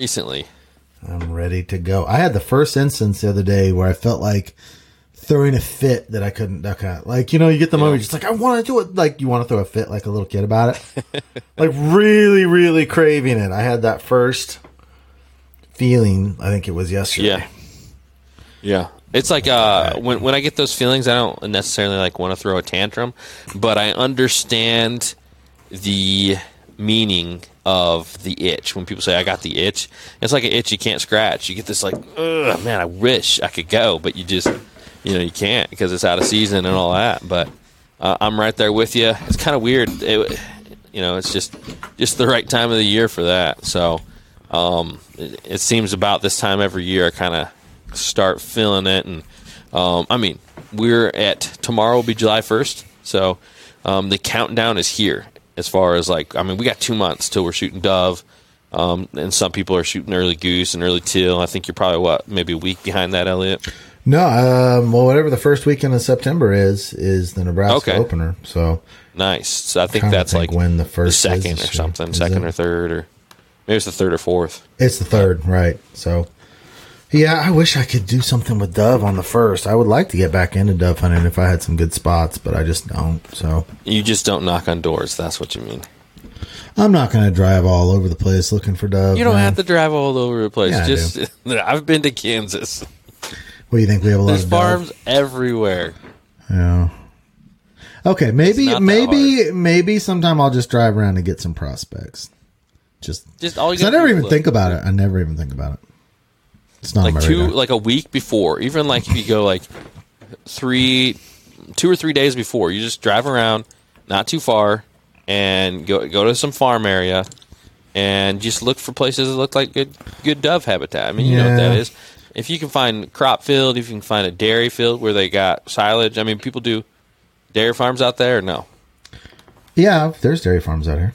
recently? I'm ready to go. I had the first instance the other day where I felt like throwing a fit that I couldn't duck out. Like, you know, you get the moment, just like, I want to do it. Like, you want to throw a fit like a little kid about it. like, really, really craving it. I had that first feeling, I think it was yesterday. Yeah. Yeah. It's like uh, when when I get those feelings, I don't necessarily like want to throw a tantrum, but I understand the meaning of the itch. When people say I got the itch, it's like an itch you can't scratch. You get this like, ugh, man, I wish I could go, but you just, you know, you can't because it's out of season and all that. But uh, I'm right there with you. It's kind of weird. It, you know, it's just just the right time of the year for that. So um, it, it seems about this time every year. I kind of start feeling it. And um, I mean, we're at tomorrow will be July 1st, so um, the countdown is here. As far as like, I mean, we got two months till we're shooting dove, um, and some people are shooting early goose and early teal. I think you're probably what maybe a week behind that, Elliot. No, um, well, whatever the first weekend of September is, is the Nebraska Okay. opener. So Nice. So I think that's think like when the the first is second or something, second it? or third, or maybe it's the third or fourth. it's the third, right? So, yeah, I wish I could do something with dove on the first. I would like to get back into dove hunting if I had some good spots, but I just don't. So, You just don't knock on doors. That's what you mean. I'm not going to drive all over the place looking for dove. You don't man. have to drive all over the place. Yeah, I just I've been to Kansas. What do you think? We have a lot There's of dove? everywhere. Yeah. Okay, maybe not that maybe maybe sometime I'll just drive around and get some prospects. Just, Just all you 'cause I never even look. think about it. I never even think about it. It's not like two like a week before. Even like if you go like three two or three days before you just drive around not too far and go go to some farm area and just look for places that look like good good dove habitat. I mean you know what that is. If you can find crop field if you can find a dairy field where they got silage i mean people do dairy farms out there or no? Yeah, there's dairy farms out here.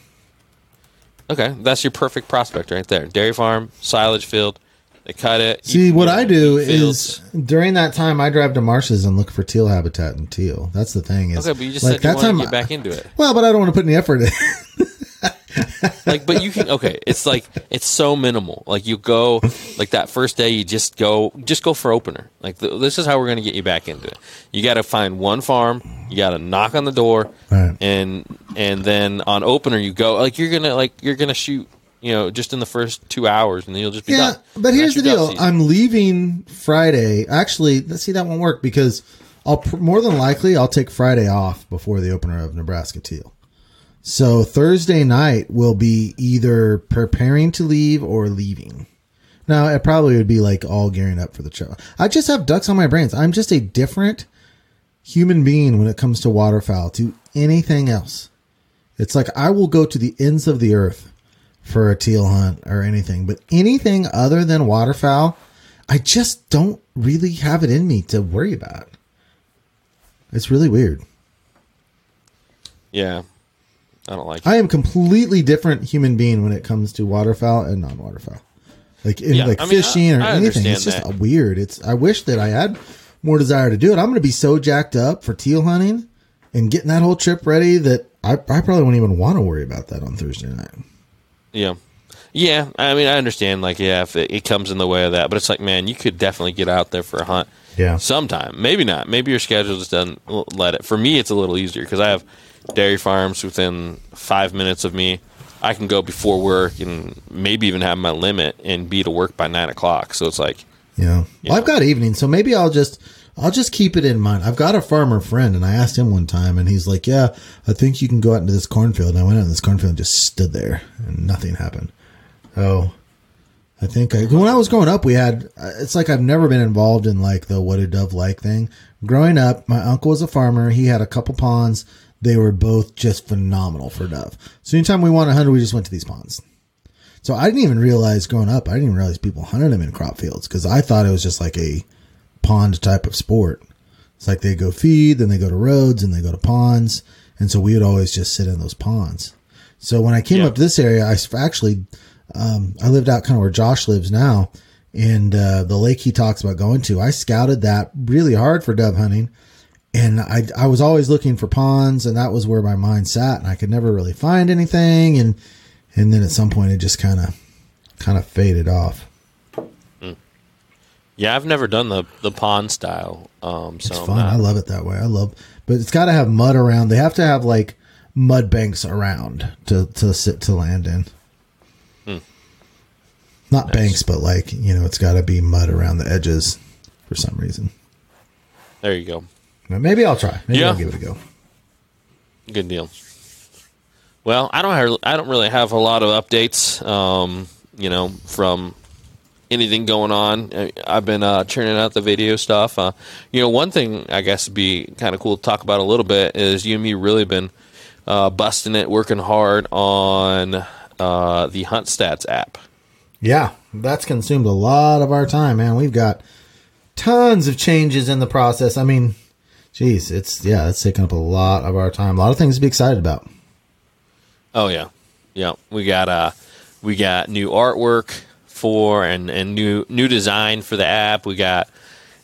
okay that's your perfect prospect right there. Dairy farm silage field they cut it See, what I do is during that time I drive to marshes and look for teal habitat and teal. That's the thing. Is okay but you just like said you that time. want to get back into it Well, but I don't want to put any effort in. like but you can okay it's like it's so minimal like you go like that first day you just go just go for opener like th- this is how we're going to get you back into it you got to find one farm you got to knock on the door Right. and and then on opener you go like you're gonna like you're gonna shoot you know just in the first two hours and then you'll just be yeah, done but And here's the that's your dove deal. I'm leaving Friday. Actually, let's see that won't work because I'll more than likely I'll take Friday off before the opener of Nebraska teal. So Thursday night will be either preparing to leave or leaving. Now it probably would be like all gearing up for the trip. I just have ducks on my brains. I'm just a different human being when it comes to waterfowl to anything else. It's like I will go to the ends of the earth for a teal hunt or anything, but anything other than waterfowl, I just don't really have it in me to worry about. It's really weird. yeah i don't like it I am completely different human being when it comes to waterfowl and non-waterfowl. Like in Yeah, like I mean, fishing I- or I anything. It's just that. weird. It's I wish that I had more desire to do it. I'm going to be so jacked up for teal hunting and getting that whole trip ready that I, I probably won't even want to worry about that on Thursday night. Yeah. Yeah, I mean, I understand. Like, yeah, if it, it comes in the way of that, but it's like, man, you could definitely get out there for a hunt. Yeah. Sometime, maybe not. Maybe your schedule just doesn't let it. For me, it's a little easier because I have dairy farms within five minutes of me. I can go before work and maybe even have my limit and be to work by nine o'clock. So it's like, Yeah. Well, I've got evenings, so maybe I'll just I'll just keep it in mind. I've got a farmer friend, and I asked him one time, and he's like, "Yeah, I think you can go out into this cornfield." And I went out in this cornfield and just stood there, and nothing happened. Oh, I think I, when I was growing up, we had. Uh, it's like I've never been involved in like the what a dove like thing. Growing up, my uncle was a farmer. He had a couple ponds. They were both just phenomenal for dove. So anytime we wanted to hunt, we just went to these ponds. So I didn't even realize growing up, I didn't even realize people hunted them in crop fields because I thought it was just like a pond type of sport. It's like they go feed, then they go to roads, and they go to ponds, and so we would always just sit in those ponds. So when I came Yeah. up to this area, I actually um, I lived out kind of where Josh lives now, and uh, the lake he talks about going to. I scouted that really hard for dove hunting, and I I was always looking for ponds, and that was where my mind sat, and I could never really find anything, and and then at some point it just kind of kind of faded off. Yeah, I've never done the the pond style. Um, so It's fun. not- I love it that way. I love, but it's got to have mud around. They have to have like mud banks around to to sit to land in. Hmm. Not banks, but like you know, it's got to be mud around the edges for some reason. there you go. Maybe I'll try. Maybe Yeah. I'll give it a go. Good deal. Well, I don't have, I don't really have a lot of updates. Um, you know, from anything going on. I've been uh, churning out the video stuff. Uh, you know, one thing I guess would be kind of cool to talk about a little bit is you and me really been uh, busting it, working hard on uh, the Hunt Stats app. Yeah, that's consumed a lot of our time, man. We've got tons of changes in the process. I mean, geez, it's yeah, it's taken up a lot of our time. A lot of things to be excited about. Oh yeah, yeah. We got uh, we got new artwork for and and new new design for the app. We got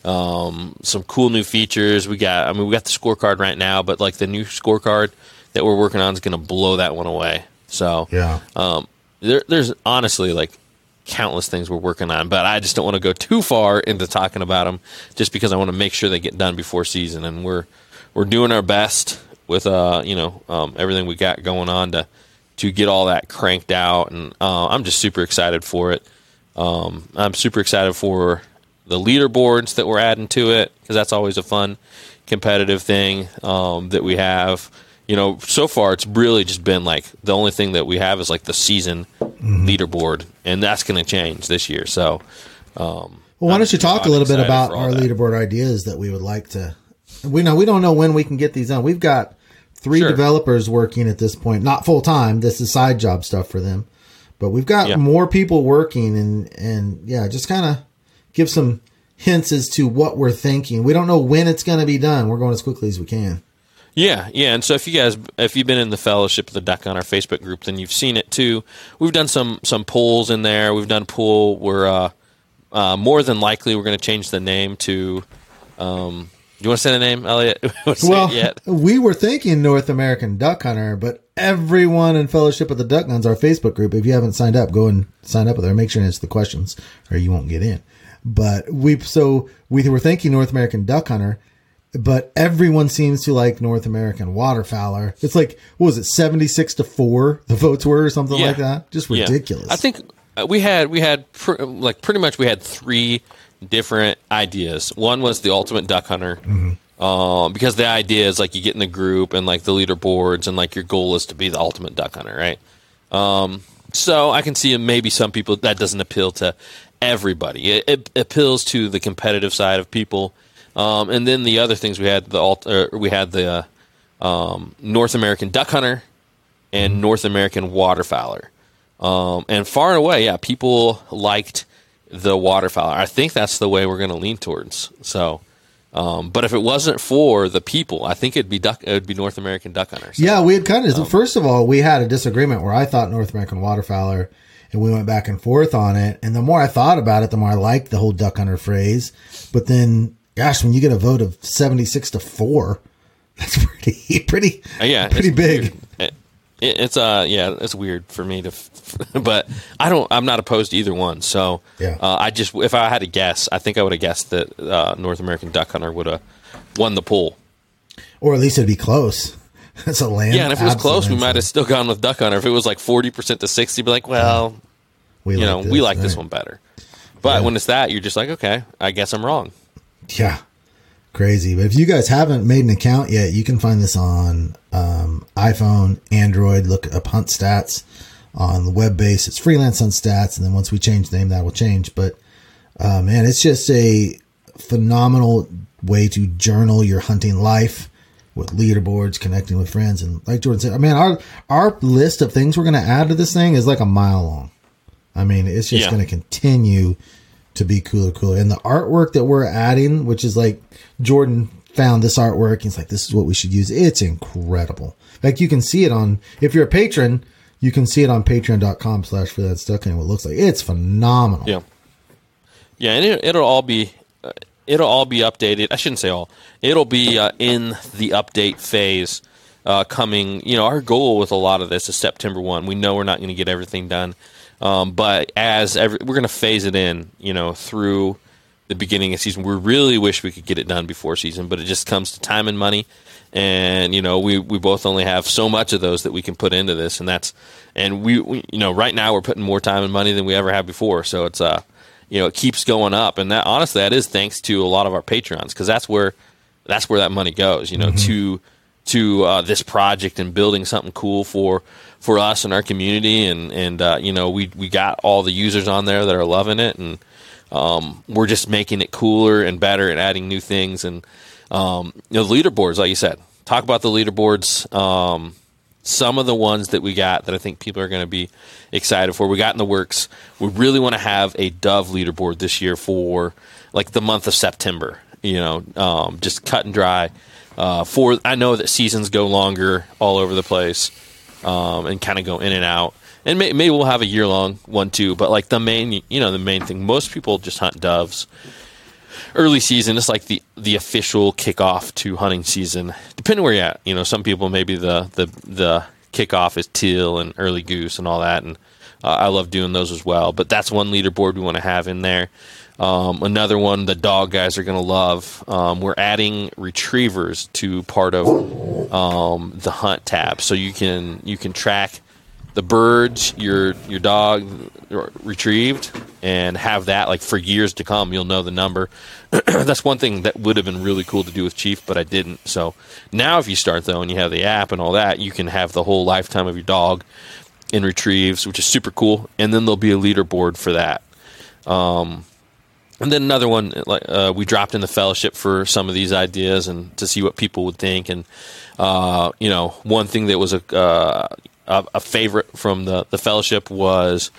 um, some cool new features. We got I mean we got the scorecard right now, but like the new scorecard that we're working on is going to blow that one away. So Yeah. um, there, there's honestly like countless things we're working on, but I just don't want to go too far into talking about them, just because I want to make sure they get done before season, and we're we're doing our best with uh you know um, everything we got going on to to get all that cranked out, and uh, I'm just super excited for it. Um, I'm super excited for the leaderboards that we're adding to it because that's always a fun competitive thing um, that we have. You know, so far it's really just been like the only thing that we have is like the season leaderboard, and that's going to change this year. So, um, Well, why don't you talk a little bit about our that. leaderboard ideas that we would like to? We know we don't know when we can get these done. We've got three Sure. developers working at this point, not full time. This is side job stuff for them, but we've got Yeah. more people working, and and yeah, just kind of give some hints as to what we're thinking. We don't know when it's going to be done. We're going as quickly as we can. Yeah, yeah, and so if you guys, if you've been in the Fellowship of the Duck on our Facebook group, then you've seen it too. We've done some some polls in there. We've done a poll where uh, uh, more than likely we're going to change the name to. Um, you want to say the name, Elliot? Want to say Well, yet? we were thinking North American Duck Hunter, but everyone in Fellowship of the Duck Guns, our Facebook group, if you haven't signed up, go and sign up there. Make sure and answer the questions, or you won't get in. But we so we were thinking North American Duck Hunter, but everyone seems to like North American Waterfowler. It's like what was it, seventy six to four? The votes were or something Yeah. like that. Just Yeah. ridiculous. I think uh, we had we had pr- like pretty much we had three different ideas. One was the ultimate duck hunter. Um, because the idea is like you get in the group and like the leaderboards and like your goal is to be the ultimate duck hunter, right? Um, so I can see maybe some people that doesn't appeal to everybody. It, it appeals to the competitive side of people. Um, and then the other things we had the alt, uh, we had the uh, um, North American duck hunter and North American waterfowler. Um, and far and away, yeah, people liked the waterfowler. I think that's the way we're going to lean towards. So, um, but if it wasn't for the people, I think it'd be duck. It would be North American duck hunters. Yeah, we had kind Um, of. first of all, we had a disagreement where I thought North American waterfowler, and we went back and forth on it. And the more I thought about it, the more I liked the whole duck hunter phrase. But then, gosh, when you get a vote of seventy six to four, that's pretty, pretty, Uh, yeah, pretty big. weird. It, it, it's uh, yeah, it's weird for me to, f- but I don't. I'm not opposed to either one. So Yeah. uh, I just, if I had to guess, I think I would have guessed that uh, North American duck hunter would have won the pool, Or at least it'd be close. That's a land. Yeah, and if it was close, we might have still gone with duck hunter. If it was like forty percent to sixty, be like, well, We you know, we like this one better. But Yeah. when it's that, you're just like, okay, I guess I'm wrong. Yeah. Crazy. But if you guys haven't made an account yet, you can find this on um, iPhone, Android. Look up Hunt Stats on the web base. It's freelance Hunt Stats. And then once we change the name, that will change. But uh, man, it's just a phenomenal way to journal your hunting life with leaderboards, connecting with friends. And like Jordan said, I mean, our, our list of things we're going to add to this thing is like a mile long. I mean, it's just Yeah. going to continue to be cooler, cooler. And the artwork that we're adding, which is like Jordan found this artwork, he's like, this is what we should use. It's incredible. Like you can see it on, if you're a patron, you can see it on patreon.com slash for that stuck and what it looks like. It's phenomenal. Yeah, yeah, and it, it'll all be uh, it'll all be updated. I shouldn't say all. It'll be uh, in the update phase uh, coming. You know, our goal with a lot of this is September one. We know we're not going to get everything done Um, but as every, we're going to phase it in, you know, through the beginning of season. We really wish we could get it done before season, but it just comes to time and money. And you know, we we both only have so much of those that we can put into this, and that's and we, we you know right now we're putting more time and money than we ever have before. So it's uh you know it keeps going up, and that honestly that is thanks to a lot of our patrons because that's where that's where that money goes. You know mm-hmm. to to uh, this project and building something cool for for us and our community and and uh, you know we we got all the users on there that are loving it and um, we're just making it cooler and better and adding new things and um, you know the leaderboards like you said talk about the leaderboards um, some of the ones that we got that I think people are going to be excited for we got in the works. We really want to have a dove leaderboard this year for like the month of September you know um, just cut and dry uh, for I know that seasons go longer all over the place um, and kind of go in and out. And may, maybe we'll have a year long one too. But like the main, you know, the main thing, most people just hunt doves. Early season is like the the official kickoff to hunting season. Depending where you're at, you know, some people maybe the the the kickoff is teal and early goose and all that, and uh, I love doing those as well. But that's one leaderboard we want to have in there. Um, another one the dog guys are going to love. Um, we're adding retrievers to part of um, the hunt tab, so you can you can track the birds your your dog retrieved and have that like for years to come. You'll know the number. That's one thing that would have been really cool to do with Chief, but I didn't. So now, if you start though and you have the app and all that, you can have the whole lifetime of your dog in retrieves, which is super cool. And then there'll be a leaderboard for that. Um, and then another one, like uh, we dropped in the fellowship for some of these ideas and to see what people would think. And uh, you know, one thing that was a uh, a favorite from the the fellowship was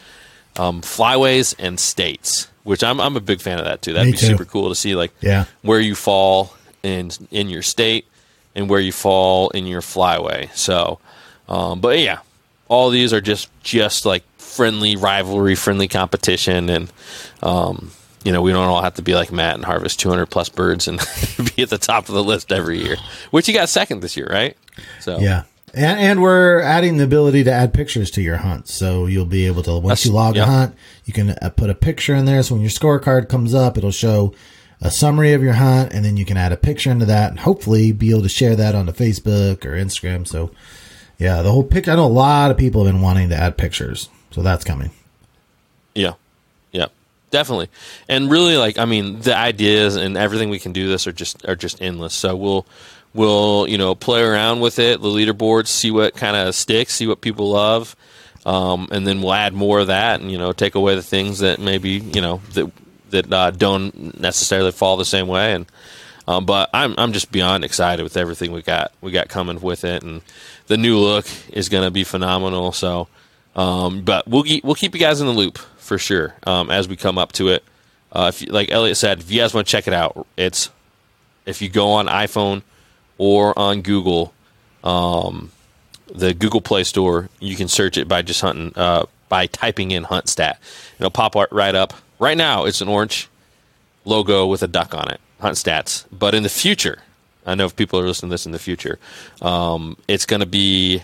um, flyways and states, which I'm I'm a big fan of that too. That'd Me be too. super cool to see like yeah. where you fall in in your state and where you fall in your flyway. So, um, but yeah, all these are just just like friendly rivalry, friendly competition, and um, you know, we don't all have to be like Matt and harvest 200 plus birds and be at the top of the list every year, which you got second this year, right? So yeah. And, and we're adding the ability to add pictures to your hunt. So you'll be able to, once That's, you log yep. a hunt, you can uh, put a picture in there. So when your scorecard comes up, it'll show a summary of your hunt and then you can add a picture into that and hopefully be able to share that onto Facebook or Instagram. So yeah, the whole pic. I know a lot of people have been wanting to add pictures. So that's coming. Yeah, yeah definitely. And really like i mean the ideas and everything we can do this are just are just endless. So we'll we'll you know play around with it the leaderboards see what kind of sticks see what people love um, and then we'll add more of that and you know take away the things that maybe you know that that uh, don't necessarily fall the same way. And um, but I'm I'm just beyond excited with everything we got we got coming with it. And the new look is going to be phenomenal. So um, but we'll we'll keep you guys in the loop for sure um, as we come up to it. Uh, if you, like Elliot said, if you guys want to check it out, it's if you go on iPhone or on Google, um, the Google Play Store, you can search it by just hunting uh, by typing in Hunt Stat. It'll pop right up. Right now, it's an orange logo with a duck on it, Hunt Stats. But in the future, I know if people are listening to this in the future, um, it's going to be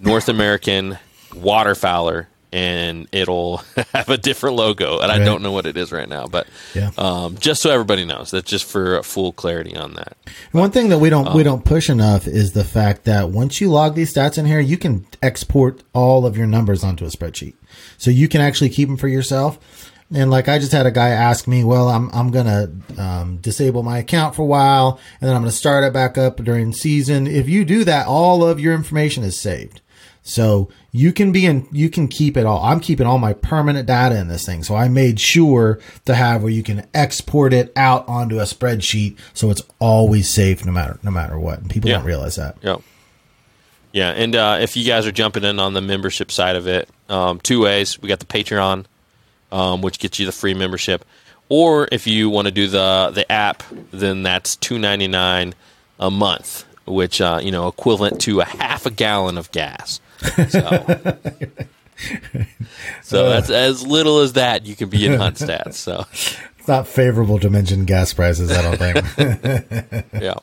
North American waterfowler and it'll have a different logo, and right. I don't know what it is right now, but yeah. um, just so everybody knows, that's just for full clarity on that. One thing that we don't um, we don't push enough is the fact that once you log these stats in here, you can export all of your numbers onto a spreadsheet, so you can actually keep them for yourself. And like I just had a guy ask me, well, I'm I'm gonna um, disable my account for a while, and then I'm gonna start it back up during season. If you do that, all of your information is saved. So you can be in, you can keep it all. I'm keeping all my permanent data in this thing. So I made sure to have where you can export it out onto a spreadsheet. So it's always safe no matter, no matter what. And people yeah. don't realize that. Yeah. Yeah. And, uh, if you guys are jumping in on the membership side of it, um, two ways, we got the Patreon, um, which gets you the free membership. Or if you want to do the, the app, then that's two ninety nine a month, which, uh, you know, equivalent to a half a gallon of gas. So, so that's as little as that you can be in hunt stats. So it's not favorable to mention gas prices. I don't think. yeah,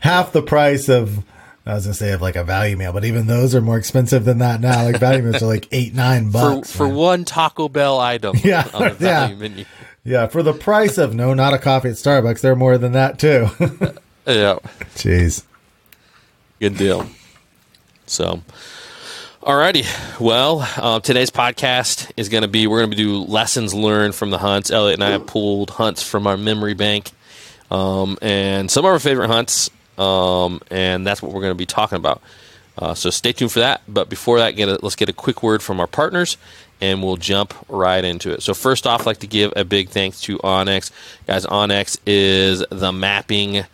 half the price of I was gonna say have like a value meal, but even those are more expensive than that now. Like value meals are like eight, nine bucks for, for one Taco Bell item. Yeah, on the value yeah. menu. Yeah, for the price of no, not a coffee at Starbucks, they're more than that too. Yeah, Jeez. good deal. So, alrighty. Well, uh, today's podcast is going to be we're going to do lessons learned from the hunts. Elliot and I have pulled hunts from our memory bank, um, and some of our favorite hunts, um, and that's what we're going to be talking about. Uh, so stay tuned for that. But before that, get a, let's get a quick word from our partners, and we'll jump right into it. So first off, I'd like to give a big thanks to OnX, guys. OnX is the mapping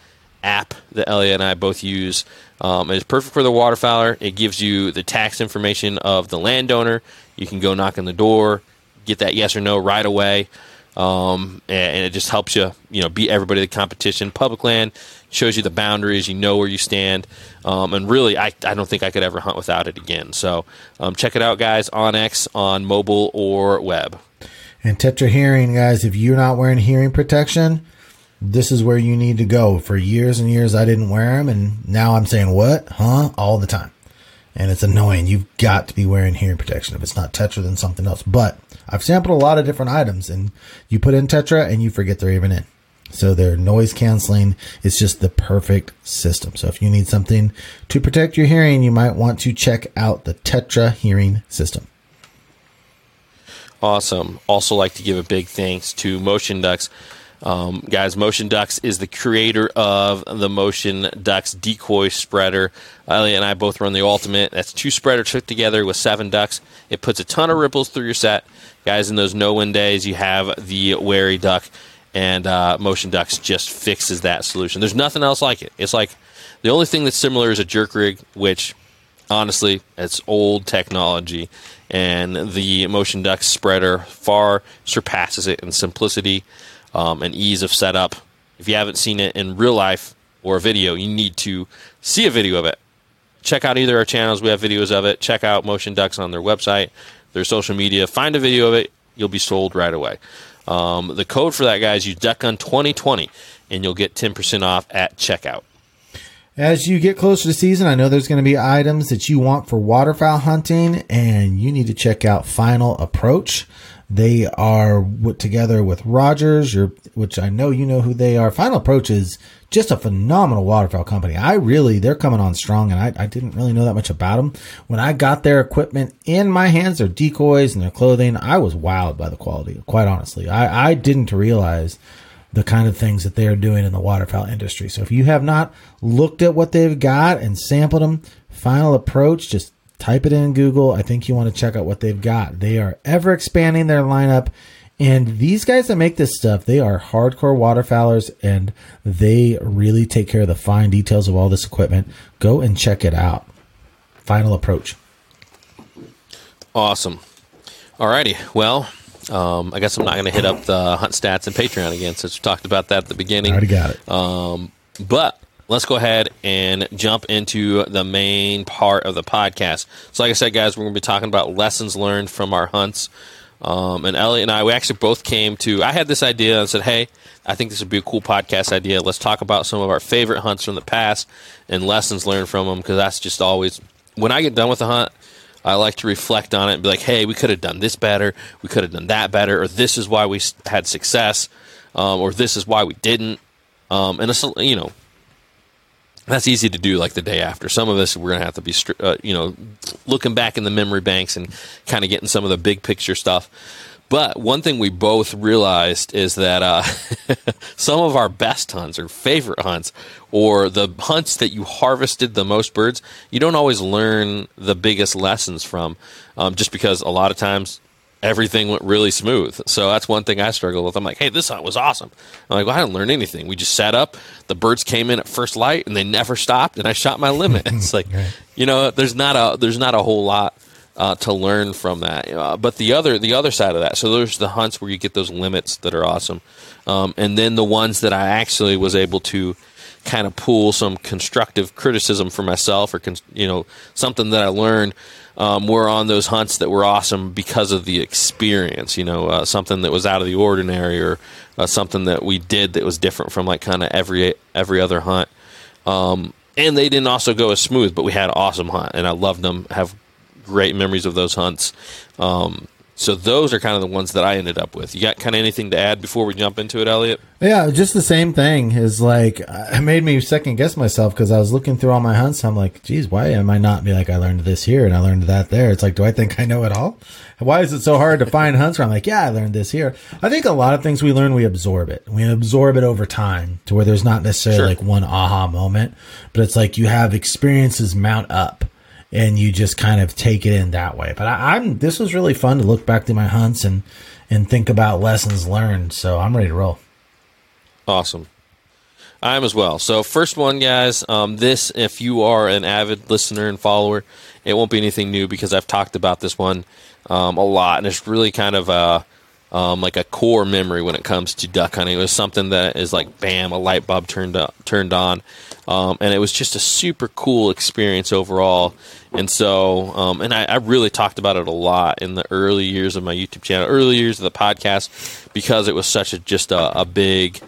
app that Elliot and I both use. Um, it's perfect for the waterfowler. It gives you the tax information of the landowner. You can go knock on the door, get that yes or no right away, um, and, and it just helps you, you know, beat everybody the competition. Public land shows you the boundaries. You know where you stand, um, and really, I, I don't think I could ever hunt without it again. So um, check it out, guys. OnX on mobile or web. And Tetra hearing, guys, if you're not wearing hearing protection, this is where you need to go. For years and years, I didn't wear them, and now I'm saying, what? Huh? All the time. And it's annoying. You've got to be wearing hearing protection. If it's not Tetra, then something else. But I've sampled a lot of different items, and you put in Tetra, and you forget they're even in. So their noise canceling is just the perfect system. So if you need something to protect your hearing, you might want to check out the Tetra hearing system. Awesome. Also, like to give a big thanks to Motion Ducks. Um, guys, Motion Ducks is the creator of the Motion Ducks decoy spreader. Elliot and I both run the ultimate. That's two spreaders put together with seven ducks. It puts a ton of ripples through your set. Guys, in those no win days, you have the wary duck, and uh, Motion Ducks just fixes that solution. There's nothing else like it. It's like the only thing that's similar is a jerk rig, which honestly, it's old technology, and the Motion Ducks spreader far surpasses it in simplicity um, and ease of setup. If you haven't seen it in real life or a video, you need to see a video of it. Check out either our channels; we have videos of it. Check out Motion Ducks on their website, their social media. Find a video of it; you'll be sold right away. Um, the code for that, guys, use DuckGun2020, and you'll get 10% off at checkout. As you get closer to season, I know there's going to be items that you want for waterfowl hunting, and you need to check out Final Approach. They are together with Rogers, your, which I know you know who they are. Final Approach is just a phenomenal waterfowl company. I really, they're coming on strong, and I, I didn't really know that much about them. When I got their equipment in my hands, their decoys and their clothing, I was wowed by the quality, quite honestly. I, I didn't realize the kind of things that they are doing in the waterfowl industry. So if you have not looked at what they've got and sampled them, Final Approach, just type it in Google. I think you want to check out what they've got. They are ever expanding their lineup. And these guys that make this stuff, they are hardcore waterfowlers and they really take care of the fine details of all this equipment. Go and check it out. Final Approach. Awesome. Alrighty. Well, um, I guess I'm not going to hit up the hunt stats and Patreon again since we talked about that at the beginning. Already got it. Um, but let's go ahead and jump into the main part of the podcast. So, like I said, guys, we're going to be talking about lessons learned from our hunts. Um, and Elliot and I, we actually both came to. I had this idea and said, "Hey, I think this would be a cool podcast idea. Let's talk about some of our favorite hunts from the past and lessons learned from them." Because that's just always when I get done with a hunt, I like to reflect on it and be like, "Hey, we could have done this better. We could have done that better, or this is why we had success, um, or this is why we didn't." Um, and it's you know that's easy to do like the day after. Some of us we're gonna have to be, uh, you know, looking back in the memory banks and kind of getting some of the big picture stuff. But one thing we both realized is that uh, some of our best hunts or favorite hunts, or the hunts that you harvested the most birds, you don't always learn the biggest lessons from, um, just because a lot of times everything went really smooth. So that's one thing I struggle with. I'm like, hey, this hunt was awesome. I'm like, well, I didn't learn anything. We just sat up, the birds came in at first light, and they never stopped, and I shot my limit. It's like, you know, there's not a there's not a whole lot uh, to learn from that. Uh, but the other the other side of that, so there's the hunts where you get those limits that are awesome, um, and then the ones that I actually was able to kind of pull some constructive criticism for myself or you know something that I learned um, were on those hunts that were awesome because of the experience you know uh, something that was out of the ordinary or uh, something that we did that was different from like kind of every every other hunt um, and they didn't also go as smooth, but we had an awesome hunt, and I loved them. Have great memories of those hunts. Um, so those are kind of the ones that I ended up with. You got kind of anything to add before we jump into it, Elliot? Yeah, just the same thing is like it made me second guess myself because I was looking through all my hunts. I'm like, geez, why am I not be like I learned this here and I learned that there? It's like, do I think I know it all? Why is it so hard to find hunts where I'm like, yeah, I learned this here. I think a lot of things we learn, we absorb it. We absorb it over time to where there's not necessarily sure. like one aha moment, but it's like you have experiences mount up and you just kind of take it in that way. But I, am this was really fun to look back to my hunts and and think about lessons learned. So I'm ready to roll. Awesome. I am as well. So first one, guys. Um, this, if you are an avid listener and follower, it won't be anything new because I've talked about this one um, a lot, and it's really kind of a um, like a core memory when it comes to duck hunting. It was something that is like bam, a light bulb turned up, turned on, um, and it was just a super cool experience overall. And so, um, and I, I, really talked about it a lot in the early years of my YouTube channel, early years of the podcast, because it was such a just a, a big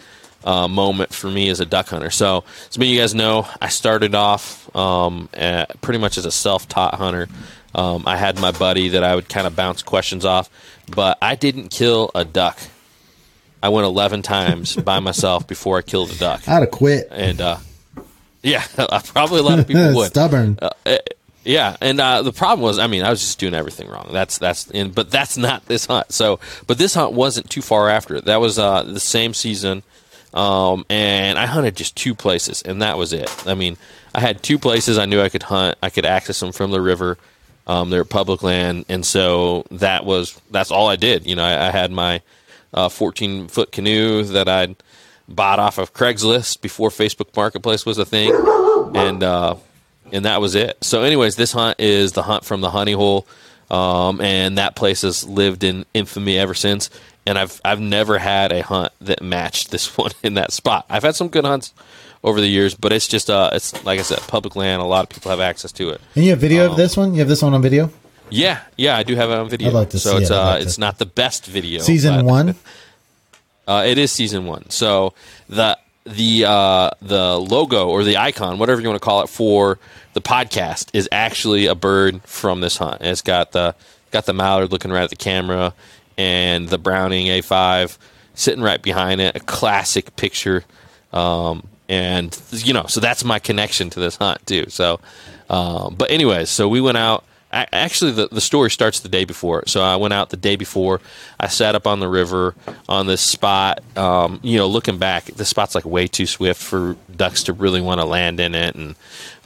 uh, moment for me as a duck hunter. So, as many of you guys know, I started off um, at, pretty much as a self-taught hunter. Um, I had my buddy that I would kind of bounce questions off, but I didn't kill a duck. I went 11 times by myself before I killed a duck. I'd have quit. And uh, yeah, probably a lot of people would. Stubborn. Uh, eh, yeah, and uh, the problem was, I mean, I was just doing everything wrong. That's that's, in, but that's not this hunt. So, but this hunt wasn't too far after it. That was uh, the same season, um, and I hunted just two places, and that was it. I mean, I had two places I knew I could hunt. I could access them from the river. Um, they're public land, and so that was that's all I did. You know, I, I had my uh, 14 foot canoe that I'd bought off of Craigslist before Facebook Marketplace was a thing, and uh, and that was it. So, anyways, this hunt is the hunt from the honey hole, um, and that place has lived in infamy ever since. And I've I've never had a hunt that matched this one in that spot. I've had some good hunts over the years, but it's just uh, it's like I said, public land. A lot of people have access to it. And you have video um, of this one? You have this one on video? Yeah, yeah, I do have it on video. I'd like to so see it's it. uh, like it's to... not the best video. Season one. Uh, it is season one. So the the uh, the logo or the icon, whatever you want to call it, for the podcast is actually a bird from this hunt. And it's got the got the mallard looking right at the camera, and the Browning A5 sitting right behind it. A classic picture, um, and you know, so that's my connection to this hunt too. So, um, but anyways, so we went out actually the, the story starts the day before. So i went out the day before. I sat up on the river on this spot um, you know looking back the spot's like way too swift for ducks to really want to land in it. And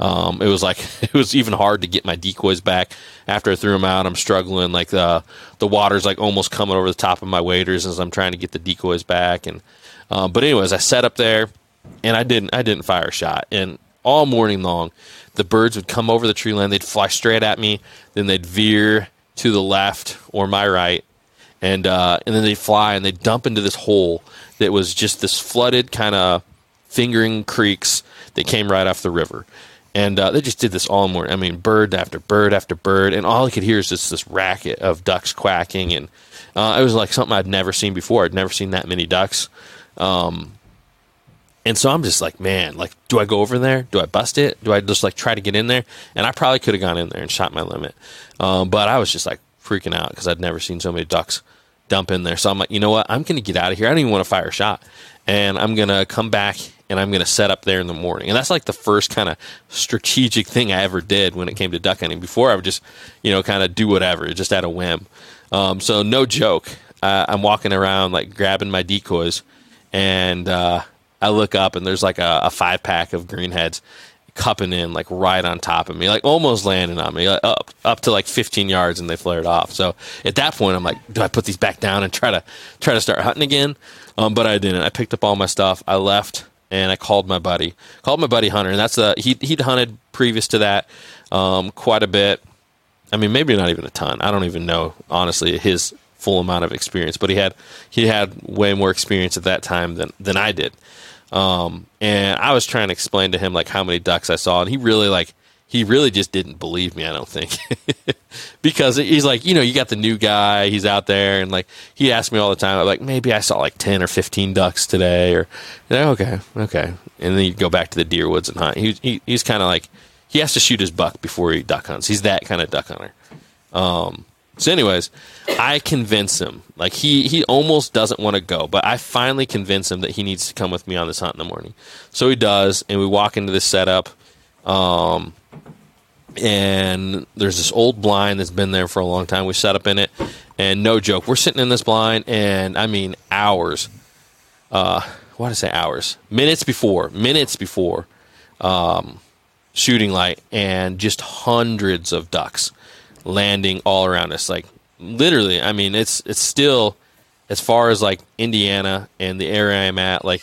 um, it was like it was even hard to get my decoys back. After i threw them out i'm struggling like the the water's like almost coming over the top of my waders as i'm trying to get the decoys back. And um, but anyways i sat up there and i didn't i didn't fire a shot. And all morning long the birds would come over the tree line. They'd fly straight at me. Then they'd veer to the left or my right, and uh, and then they'd fly and they'd dump into this hole that was just this flooded kind of fingering creeks that came right off the river. And uh, they just did this all morning. I mean, bird after bird after bird, and all I could hear is just this racket of ducks quacking, and uh, it was like something I'd never seen before. I'd never seen that many ducks. Um, and so I'm just like, man, like, do I go over there? Do I bust it? Do I just like try to get in there? And I probably could have gone in there and shot my limit. Um, but I was just like freaking out because I'd never seen so many ducks dump in there. So I'm like, you know what? I'm going to get out of here. I don't even want to fire a shot. And I'm going to come back and I'm going to set up there in the morning. And that's like the first kind of strategic thing I ever did when it came to duck hunting. Before I would just, you know, kind of do whatever, just at a whim. Um, so no joke. Uh, I'm walking around like grabbing my decoys and, uh, I look up and there's like a, a five pack of greenheads cupping in like right on top of me, like almost landing on me, like up up to like 15 yards, and they flared off. So at that point, I'm like, do I put these back down and try to try to start hunting again? Um, but I didn't. I picked up all my stuff. I left and I called my buddy, called my buddy Hunter, and that's the he he'd hunted previous to that um, quite a bit. I mean, maybe not even a ton. I don't even know honestly his full amount of experience, but he had he had way more experience at that time than than I did. Um, and I was trying to explain to him like how many ducks I saw, and he really like he really just didn't believe me. I don't think because he's like, you know, you got the new guy. He's out there, and like he asked me all the time. I'm like, maybe I saw like ten or fifteen ducks today, or okay, okay, and then you go back to the deer woods and hunt. He, he he's kind of like he has to shoot his buck before he duck hunts. He's that kind of duck hunter. Um, so, anyways, I convince him. Like he he almost doesn't want to go, but I finally convince him that he needs to come with me on this hunt in the morning. So he does, and we walk into this setup. Um, and there's this old blind that's been there for a long time. We set up in it, and no joke, we're sitting in this blind, and I mean hours. Uh, why did I say hours? Minutes before, minutes before, um, shooting light, and just hundreds of ducks landing all around us. Like literally, I mean, it's it's still as far as like Indiana and the area I'm at, like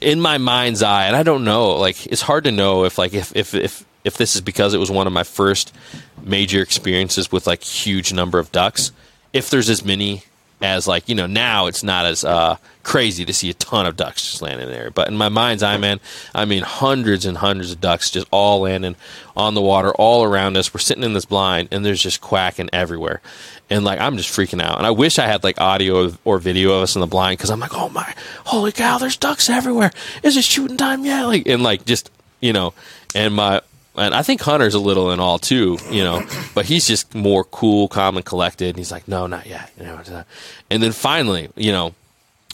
in my mind's eye, and I don't know, like it's hard to know if like if if if if this is because it was one of my first major experiences with like huge number of ducks. If there's as many as like you know now it's not as uh, crazy to see a ton of ducks just landing there. But in my mind's eye man i mean hundreds and hundreds of ducks just all landing on the water all around us. We're sitting in this blind and there's just quacking everywhere. And like i'm just freaking out. And i wish i had like audio or video of us in the blind because i'm like oh my holy cow there's ducks everywhere. Is it shooting time yet? Like and like just you know and my and I think Hunter's a little in all too, you know, but he's just more cool, calm, and collected. And he's like, no, not yet. You know, and then finally, you know,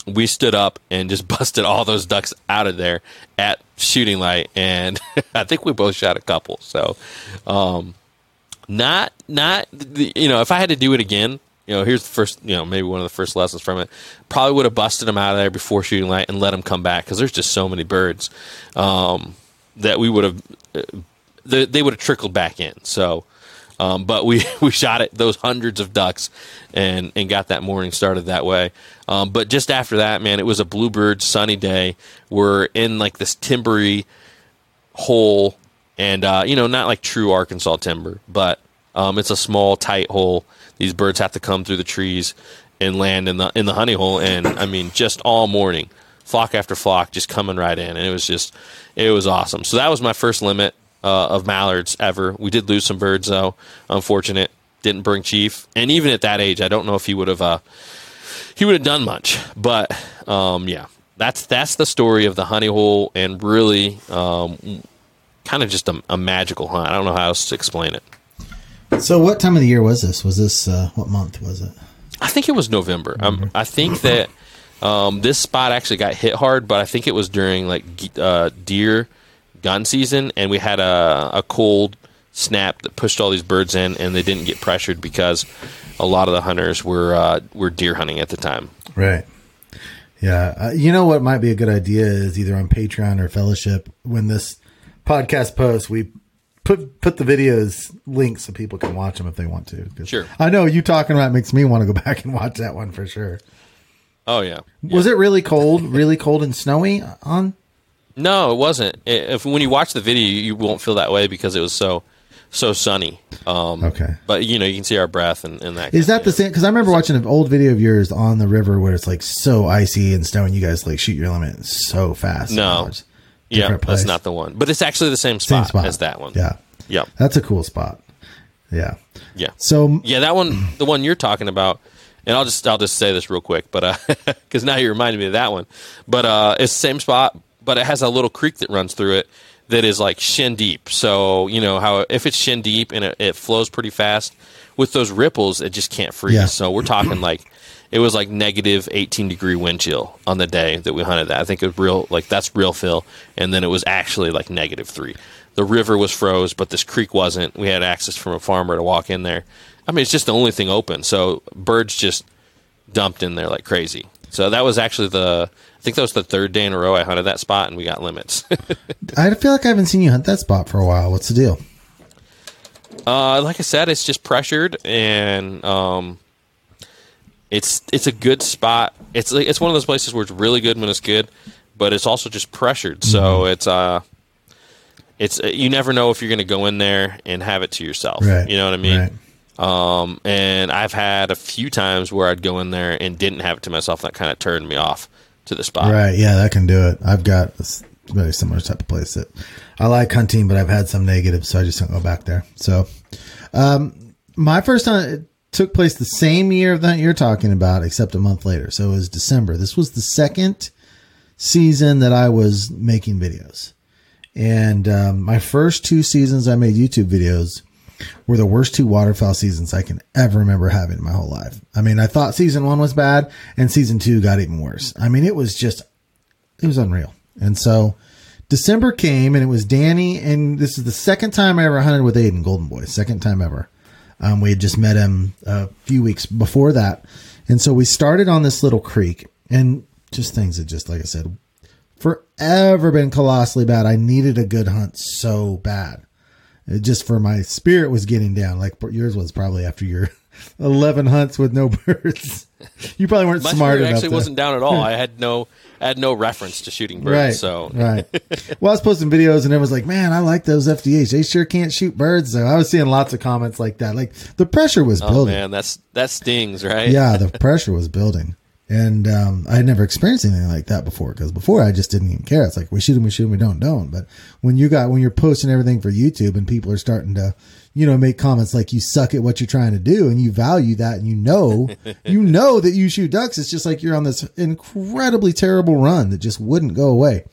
we stood up and just busted all those ducks out of there at shooting light, and I think we both shot a couple. So, um, not not you know, if I had to do it again, you know, here's the first, you know, maybe one of the first lessons from it. Probably would have busted them out of there before shooting light and let them come back because there's just so many birds um, that we would have uh, the, they would have trickled back in. So, um, but we, we shot it those hundreds of ducks and and got that morning started that way. Um, but just after that, man, it was a bluebird sunny day. We're in like this timbery hole, and uh, you know, not like true Arkansas timber, but um, it's a small tight hole. These birds have to come through the trees and land in the in the honey hole, and I mean, just all morning, flock after flock, just coming right in, and it was just it was awesome. So that was my first limit uh, of mallards ever. We did lose some birds though. Unfortunate. Didn't bring Chief, and even at that age, I don't know if he would have uh, he would have done much. But um, yeah, that's that's the story of the honey hole, and really um, kind of just a, a, magical hunt. I don't know how else to explain it. So, what time of the year was this? Was this uh, what month was it? I think it was November. November. Um, I think that um, this spot actually got hit hard, but I think it was during like uh, deer gun season, and we had a, a cold snap that pushed all these birds in, and they didn't get pressured because a lot of the hunters were uh, were deer hunting at the time. Right. Yeah. Uh, you know what might be a good idea is either on Patreon or Fellowship when this podcast posts, we put put the videos links so people can watch them if they want to. Sure. I know you talking about makes me want to go back and watch that one for sure. Oh yeah. yeah. Was it really cold? Really cold and snowy on? No, it wasn't. If when you watch the video, you won't feel that way because it was so so sunny. Um, okay, but you know you can see our breath and, and that. Is that the same? Because I remember watching an old video of yours on the river where it's like so icy and snow, and you guys like shoot your limit so fast. No, yeah, place. that's not the one, but it's actually the same spot, same spot. as that one. Yeah, yeah, that's a cool spot. Yeah, yeah. So yeah, that one, the one you're talking about. And I'll just I'll just say this real quick, but because uh, now you reminded me of that one. But uh, it's the same spot, but it has a little creek that runs through it that is like shin deep. So you know how if it's shin deep and it, it flows pretty fast, with those ripples, it just can't freeze. Yeah. So we're talking like it was like negative 18 degree wind chill on the day that we hunted that. I think it was real, like that's real fill. And then it was actually like negative three. The river was froze, but this creek wasn't. We had access from a farmer to walk in there. I mean, it's just the only thing open. So birds just dumped in there like crazy. So that was actually the I think that was the third day in a row I hunted that spot and we got limits. I feel like I haven't seen you hunt that spot for a while. What's the deal? Uh, like I said, it's just pressured and um, it's it's a good spot. It's like, it's one of those places where it's really good when it's good, but it's also just pressured. Mm-hmm. So it's uh it's you never know if you're going to go in there and have it to yourself. Right. You know what I mean? Right. Um, and I've had a few times where I'd go in there and didn't have it to myself. And that kind of turned me off to the spot. Right. Yeah, that can do it. I've got a very similar type of place that I like hunting, but I've had some negatives, so I just don't go back there. So, um, my first hunt took place the same year of the hunt you're talking about, except a month later. So it was December. This was the second season that I was making videos. And um, my first two seasons I made YouTube videos were the worst two waterfowl seasons I can ever remember having in my whole life. I mean, I thought season one was bad and season two got even worse. I mean, it was just, it was unreal. And so December came and it was Danny. And this is the second time I ever hunted with Aiden Golden Boy, second time ever. Um, we had just met him a few weeks before that. And so we started on this little creek and just things that just, like I said, forever been colossally bad. I needed a good hunt so bad. It just for my spirit was getting down. Like yours was probably after your 11 hunts with no birds. You probably weren't My smart enough. actually to- wasn't down at all. I had no I had no reference to shooting birds. Right. So right. Well, I was posting videos and it was like, man, I like those FDH. They sure can't shoot birds. So I was seeing lots of comments like that. Like the pressure was oh building. man, that's that stings, right? yeah, the pressure was building. And um, I had never experienced anything like that before because before I just didn't even care. It's like we shoot them, we shoot them, we don't, don't. But when you got when you're posting everything for YouTube and people are starting to, you know, make comments like you suck at what you're trying to do and you value that and you know, you know that you shoot ducks. It's just like you're on this incredibly terrible run that just wouldn't go away.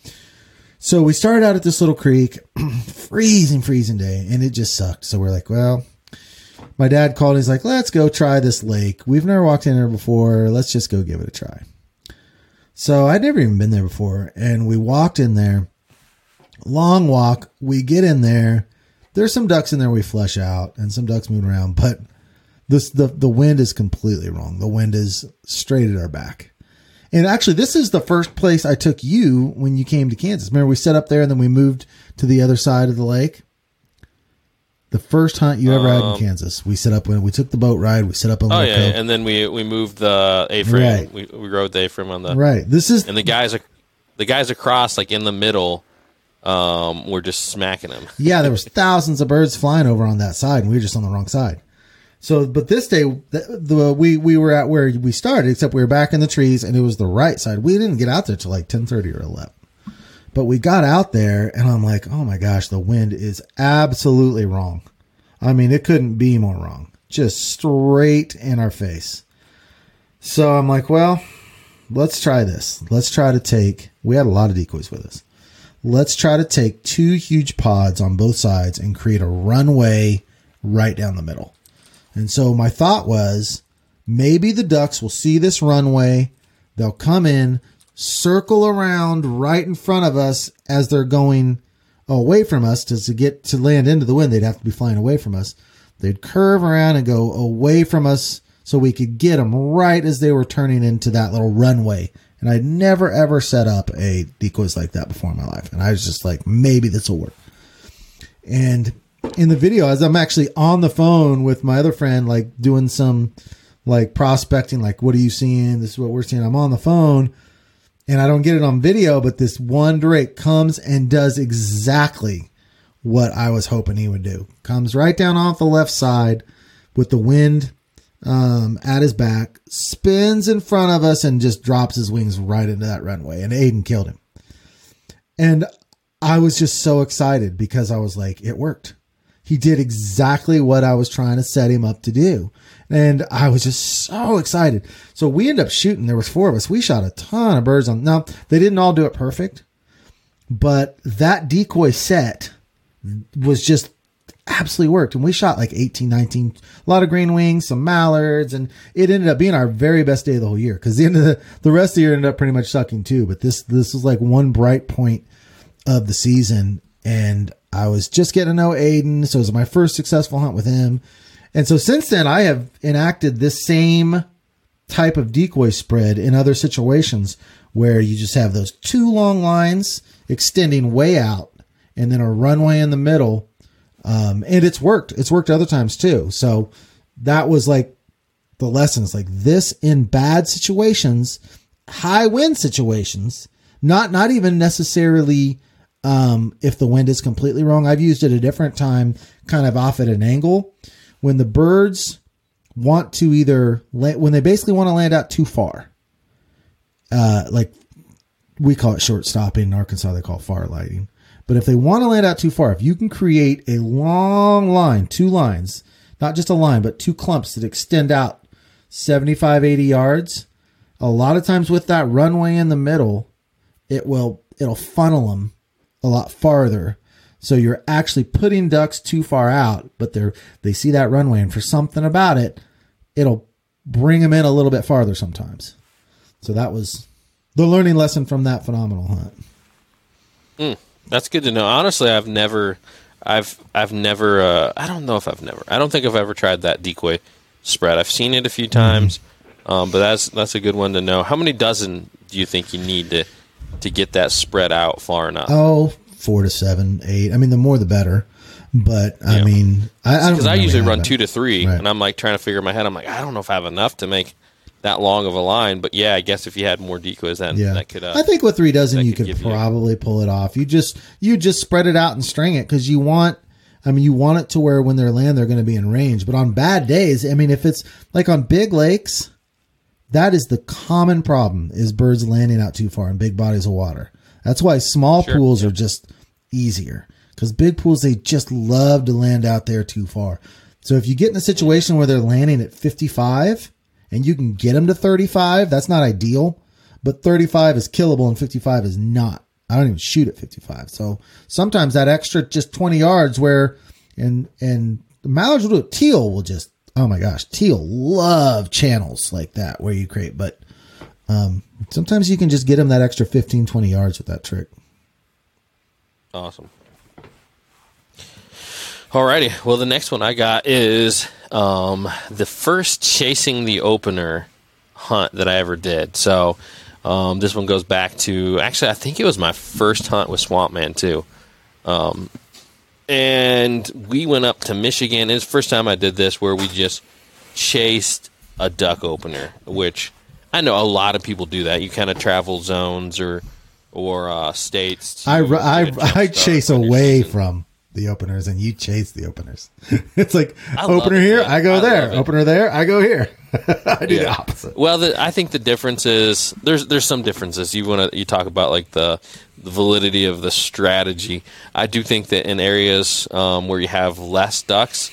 So we started out at this little creek, freezing, freezing day, and it just sucked. So we're like, well, my dad called. He's like, let's go try this lake. We've never walked in there before. Let's just go give it a try. So I'd never even been there before. And we walked in there, long walk. We get in there. There's some ducks in there we flush out and some ducks moving around, but this, the, the wind is completely wrong. The wind is straight at our back. And actually, this is the first place I took you when you came to Kansas. Remember, we set up there and then we moved to the other side of the lake. The first hunt you ever had in Kansas, we set up when we took the boat ride. We set up on Oh yeah, and then we we moved the A frame. Right. We, we rode the A frame on the right. This is and the guys ac- the guys across like in the middle um were just smacking them. yeah. There was thousands of birds flying over on that side, and we were just on the wrong side. So, but this day, the, the we we were at where we started, except we were back in the trees, and it was the right side. We didn't get out there till like ten thirty or eleven. But we got out there, and I'm like, oh my gosh, the wind is absolutely wrong. I mean, it couldn't be more wrong. Just straight in our face. So I'm like, well, let's try this. Let's try to take. We had a lot of decoys with us. Let's try to take two huge pods on both sides and create a runway right down the middle. And so my thought was maybe the ducks will see this runway. They'll come in, circle around right in front of us as they're going away from us to, to get to land into the wind. They'd have to be flying away from us. They'd curve around and go away from us so we could get them right as they were turning into that little runway. And I'd never ever set up a decoys like that before in my life. And I was just like, maybe this will work. And in the video, as I'm actually on the phone with my other friend, like doing some like prospecting, like, what are you seeing? This is what we're seeing. I'm on the phone and I don't get it on video, but this one Drake comes and does exactly what I was hoping he would do. Comes right down off the left side with the wind um, at his back, spins in front of us, and just drops his wings right into that runway. And Aiden killed him. And I was just so excited because I was like, it worked. He did exactly what I was trying to set him up to do. And I was just so excited. So we ended up shooting. There was four of us. We shot a ton of birds on. Now they didn't all do it perfect, but that decoy set was just absolutely worked. And we shot like 18, 19, a lot of green wings, some mallards, and it ended up being our very best day of the whole year. Cause the end of the, the rest of the year ended up pretty much sucking too. But this, this was like one bright point of the season. And I was just getting to know Aiden. So it was my first successful hunt with him. And so since then, I have enacted this same type of decoy spread in other situations where you just have those two long lines extending way out and then a runway in the middle. Um, and it's worked. It's worked other times too. So that was like the lessons like this in bad situations, high wind situations, not, not even necessarily, um, if the wind is completely wrong. I've used it a different time, kind of off at an angle when the birds want to either land, when they basically want to land out too far, uh, like we call it short stopping. In Arkansas, they call it far lighting. But if they want to land out too far, if you can create a long line, two lines, not just a line, but two clumps that extend out 75, 80 yards, a lot of times with that runway in the middle, it will, it'll funnel them a lot farther. So you're actually putting ducks too far out, but they're, they see that runway and for something about it, it'll bring them in a little bit farther sometimes. So that was the learning lesson from that phenomenal hunt. Mm. That's good to know. Honestly, I've never, I've, I've never, uh, I don't know if I've never, I don't think I've ever tried that decoy spread. I've seen it a few times, mm-hmm. um, but that's that's a good one to know. How many dozen do you think you need to to get that spread out far enough? Oh, four to seven, eight. I mean, the more the better. But I yeah. mean, I, because I, I, usually run two to three, right. and I'm like trying to figure in my head. I'm like, I don't know if I have enough to make that long of a line. But yeah, I guess if you had more decoys, then yeah. that could. Uh, I think with three dozen, you could, could probably you. pull it off. You just you just spread it out and string it because you want. I mean, you want it to where when they're land, they're going to be in range. But on bad days, I mean, if it's like on big lakes, that is the common problem: is birds landing out too far in big bodies of water. That's why small sure. pools yeah. are just easier because big pools they just love to land out there too far. So if you get in a situation where they're landing at 55 and you can get them to 35, that's not ideal, but 35 is killable and 55 is not. I don't even shoot at 55. So sometimes that extra just 20 yards where, and, and the mallards will do it. Teal will just, oh my gosh, teal love channels like that where you create, but, um, sometimes you can just get them that extra 15, 20 yards with that trick. Awesome. Alrighty. Well, the next one I got is um, the first chasing the opener hunt that I ever did. So um, this one goes back to actually I think it was my first hunt with Swamp Man too. Um, and we went up to Michigan. It's the first time I did this where we just chased a duck opener, which I know a lot of people do that. You kind of travel zones or or uh, states. I I, I chase away from the openers and you chase the openers. it's like opener it, here, man. I go I there. Opener there, I go here. I do yeah. the opposite. Well, the, I think the difference is there's there's some differences. You want to you talk about like the, the validity of the strategy. I do think that in areas um, where you have less ducks,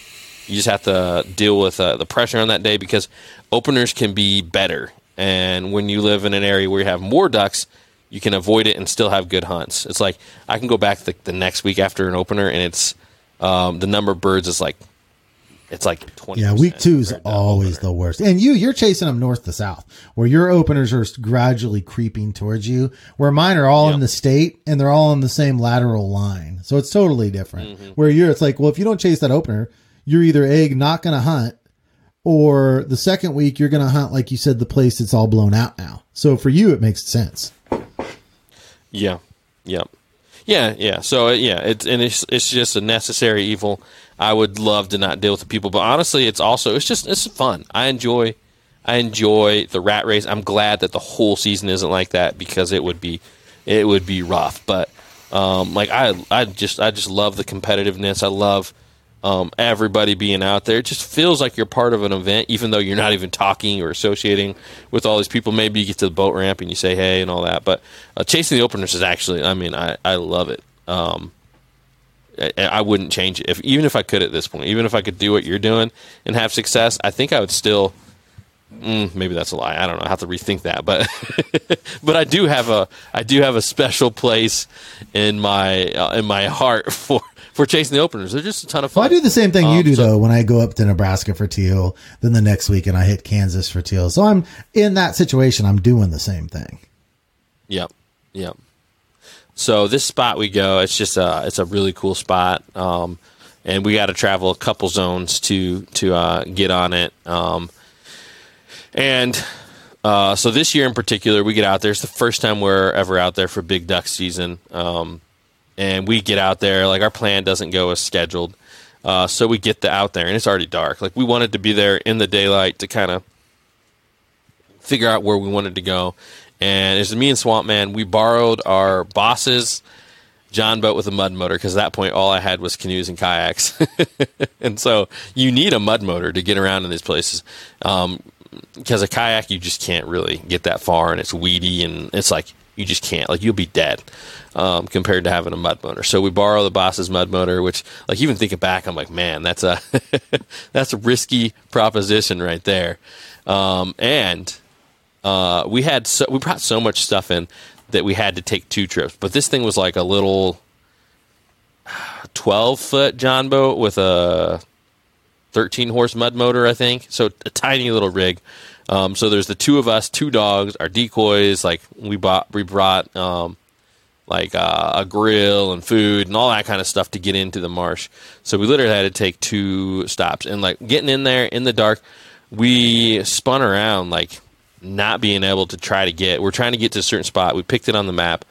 you just have to deal with uh, the pressure on that day because openers can be better. And when you live in an area where you have more ducks, you can avoid it and still have good hunts. It's like I can go back the, the next week after an opener, and it's um, the number of birds is like it's like twenty. Yeah, week two is always the worst. And you you're chasing them north to south, where your openers are gradually creeping towards you, where mine are all yep. in the state and they're all in the same lateral line. So it's totally different. Mm-hmm. Where you're, it's like, well, if you don't chase that opener, you're either egg not going to hunt, or the second week you're going to hunt like you said the place that's all blown out now. So for you, it makes sense. Yeah, yeah, yeah, yeah. So uh, yeah, it's and it's it's just a necessary evil. I would love to not deal with the people, but honestly, it's also it's just it's fun. I enjoy I enjoy the rat race. I'm glad that the whole season isn't like that because it would be it would be rough. But um, like I I just I just love the competitiveness. I love um, everybody being out there. It just feels like you're part of an event, even though you're not even talking or associating with all these people. Maybe you get to the boat ramp and you say hey and all that. But uh, chasing the openers is actually, I mean, I, I love it. Um, I, I, wouldn't change it if even if I could at this point, even if I could do what you're doing and have success. I think I would still. Mm, maybe that's a lie. I don't know. I have to rethink that, but but I do have a I do have a special place in my uh, in my heart for for chasing the openers. They're just a ton of fun. Well, I do the same thing um, you do so, though. When I go up to Nebraska for teal, then the next week and I hit Kansas for teal. So I'm in that situation. I'm doing the same thing. Yep. Yep. So this spot we go, it's just a it's a really cool spot. Um, and we got to travel a couple zones to to uh, get on it. Um, and uh, so this year in particular, we get out there. It's the first time we're ever out there for big duck season. Um, and we get out there. Like our plan doesn't go as scheduled, uh, so we get the out there, and it's already dark. Like we wanted to be there in the daylight to kind of figure out where we wanted to go. And it's me and Swamp Man. We borrowed our boss's John boat with a mud motor because at that point all I had was canoes and kayaks, and so you need a mud motor to get around in these places. Um, because a kayak you just can't really get that far, and it's weedy, and it's like you just can't. Like you'll be dead um, compared to having a mud motor. So we borrow the boss's mud motor, which like even thinking back, I'm like, man, that's a that's a risky proposition right there. Um, and uh, we had so, we brought so much stuff in that we had to take two trips. But this thing was like a little 12 foot John boat with a 13 horse mud motor, I think. So a tiny little rig. Um, so there's the two of us, two dogs, our decoys. Like we bought, we brought um, like uh, a grill and food and all that kind of stuff to get into the marsh. So we literally had to take two stops and like getting in there in the dark. We spun around like not being able to try to get. We're trying to get to a certain spot. We picked it on the map,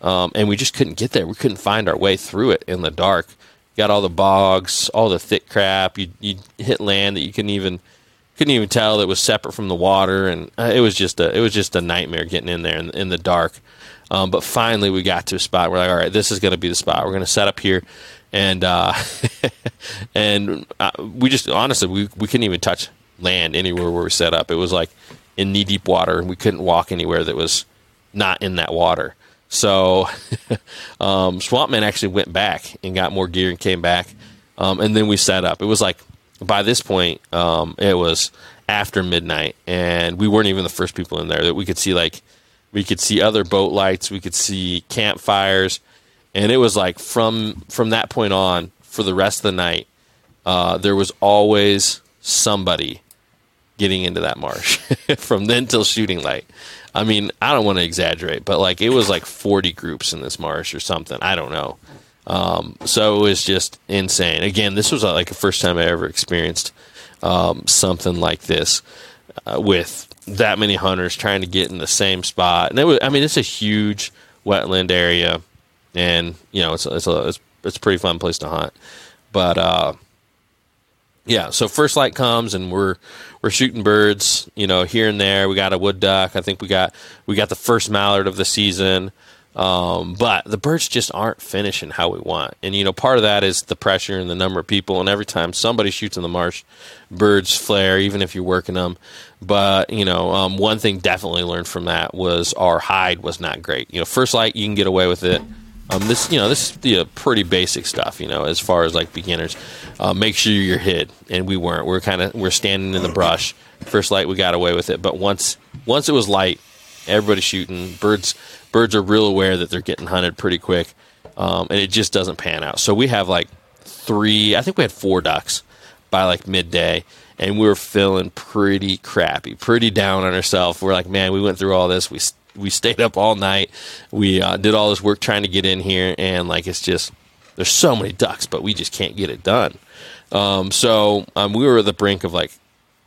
um, and we just couldn't get there. We couldn't find our way through it in the dark. Got all the bogs, all the thick crap. You you hit land that you couldn't even couldn't even tell it was separate from the water, and uh, it was just a it was just a nightmare getting in there in, in the dark. Um, but finally, we got to a spot. We're like, all right, this is going to be the spot. We're going to set up here, and uh, and uh, we just honestly we we couldn't even touch land anywhere where we set up. It was like in knee deep water, and we couldn't walk anywhere that was not in that water. So um, Swampman actually went back and got more gear and came back, um, and then we set up. It was like by this point, um, it was after midnight, and we weren't even the first people in there. That we could see like we could see other boat lights, we could see campfires, and it was like from from that point on for the rest of the night, uh, there was always somebody getting into that marsh from then till shooting light. I mean, I don't want to exaggerate, but like it was like 40 groups in this marsh or something. I don't know. Um, so it was just insane. Again, this was uh, like the first time I ever experienced um, something like this uh, with that many hunters trying to get in the same spot. And it was, I mean, it's a huge wetland area, and you know, it's it's a it's, it's a pretty fun place to hunt. But uh, yeah, so first light comes and we're we're shooting birds, you know, here and there. We got a wood duck. I think we got we got the first mallard of the season. Um, but the birds just aren't finishing how we want. And you know, part of that is the pressure and the number of people and every time somebody shoots in the marsh, birds flare even if you're working them. But, you know, um, one thing definitely learned from that was our hide was not great. You know, first light you can get away with it. Um, this, you know, this is you know, pretty basic stuff. You know, as far as like beginners, uh, make sure you're hid, and we weren't. We're kind of we're standing in the brush. First light, we got away with it, but once once it was light, everybody's shooting. Birds birds are real aware that they're getting hunted pretty quick, um, and it just doesn't pan out. So we have like three. I think we had four ducks by like midday, and we were feeling pretty crappy, pretty down on ourselves. We're like, man, we went through all this. We we stayed up all night. We uh, did all this work trying to get in here, and like it's just there's so many ducks, but we just can't get it done. Um, so um, we were at the brink of like,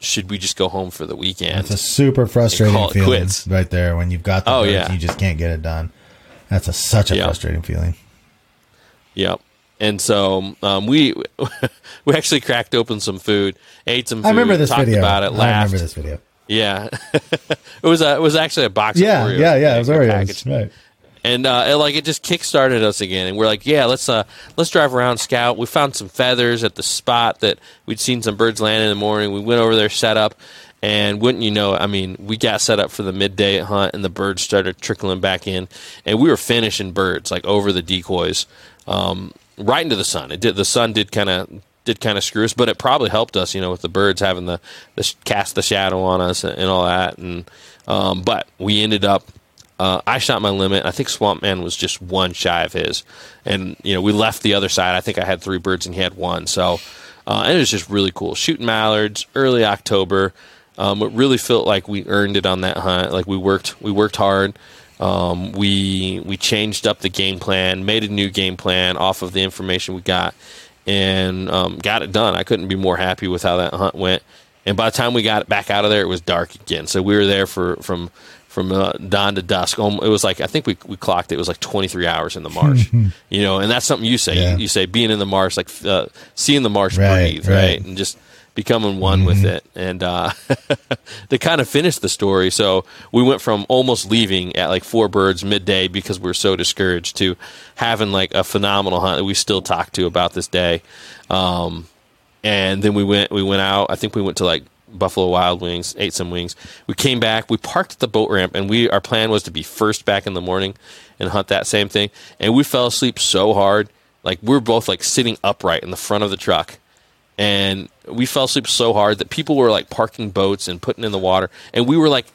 should we just go home for the weekend? It's a super frustrating feeling right there when you've got the oh, yeah. you just can't get it done. That's a, such a yep. frustrating feeling. Yep. And so um, we we actually cracked open some food, ate some. food, I remember this talked video. About it, laughed. I remember this video. Yeah, it was a, it was actually a box. Yeah, of Oreos yeah, yeah. It was Oreos, right? And uh, like it just kick-started us again, and we're like, yeah, let's uh, let's drive around, scout. We found some feathers at the spot that we'd seen some birds land in the morning. We went over there, set up, and wouldn't you know, I mean, we got set up for the midday hunt, and the birds started trickling back in, and we were finishing birds like over the decoys, um, right into the sun. It did. The sun did kind of did kind of screw us, but it probably helped us, you know, with the birds having the, the cast the shadow on us and, and all that. And um, but we ended up. Uh, I shot my limit. I think Swamp Man was just one shy of his, and you know we left the other side. I think I had three birds and he had one. So uh, and it was just really cool shooting mallards early October. Um, it really felt like we earned it on that hunt. Like we worked, we worked hard. Um, we we changed up the game plan, made a new game plan off of the information we got, and um, got it done. I couldn't be more happy with how that hunt went. And by the time we got back out of there, it was dark again. So we were there for from from uh, dawn to dusk. Um, it was like I think we we clocked it. it was like 23 hours in the marsh. you know, and that's something you say. Yeah. You, you, say being in the marsh, like uh, seeing the marsh right, breathe, right. right, and just becoming one mm-hmm. with it. And uh, to kind of finish the story, so we went from almost leaving at like four birds midday because we were so discouraged to having like a phenomenal hunt that we still talk to about this day. Um, and then we went we went out. I think we went to like Buffalo Wild Wings, ate some wings. We came back, we parked at the boat ramp, and we our plan was to be first back in the morning and hunt that same thing. And we fell asleep so hard, like we were both like sitting upright in the front of the truck, and we fell asleep so hard that people were like parking boats and putting in the water, and we were like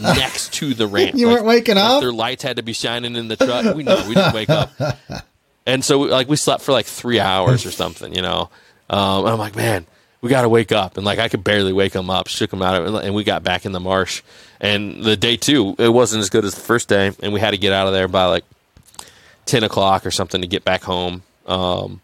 next to the ramp. you like, weren't waking like up. Their lights had to be shining in the truck. We know we didn't wake up, and so like we slept for like three hours or something, you know. Um, I'm like, man, we got to wake up, and like I could barely wake them up. Shook them out, of it, and we got back in the marsh. And the day two, it wasn't as good as the first day, and we had to get out of there by like ten o'clock or something to get back home. Um,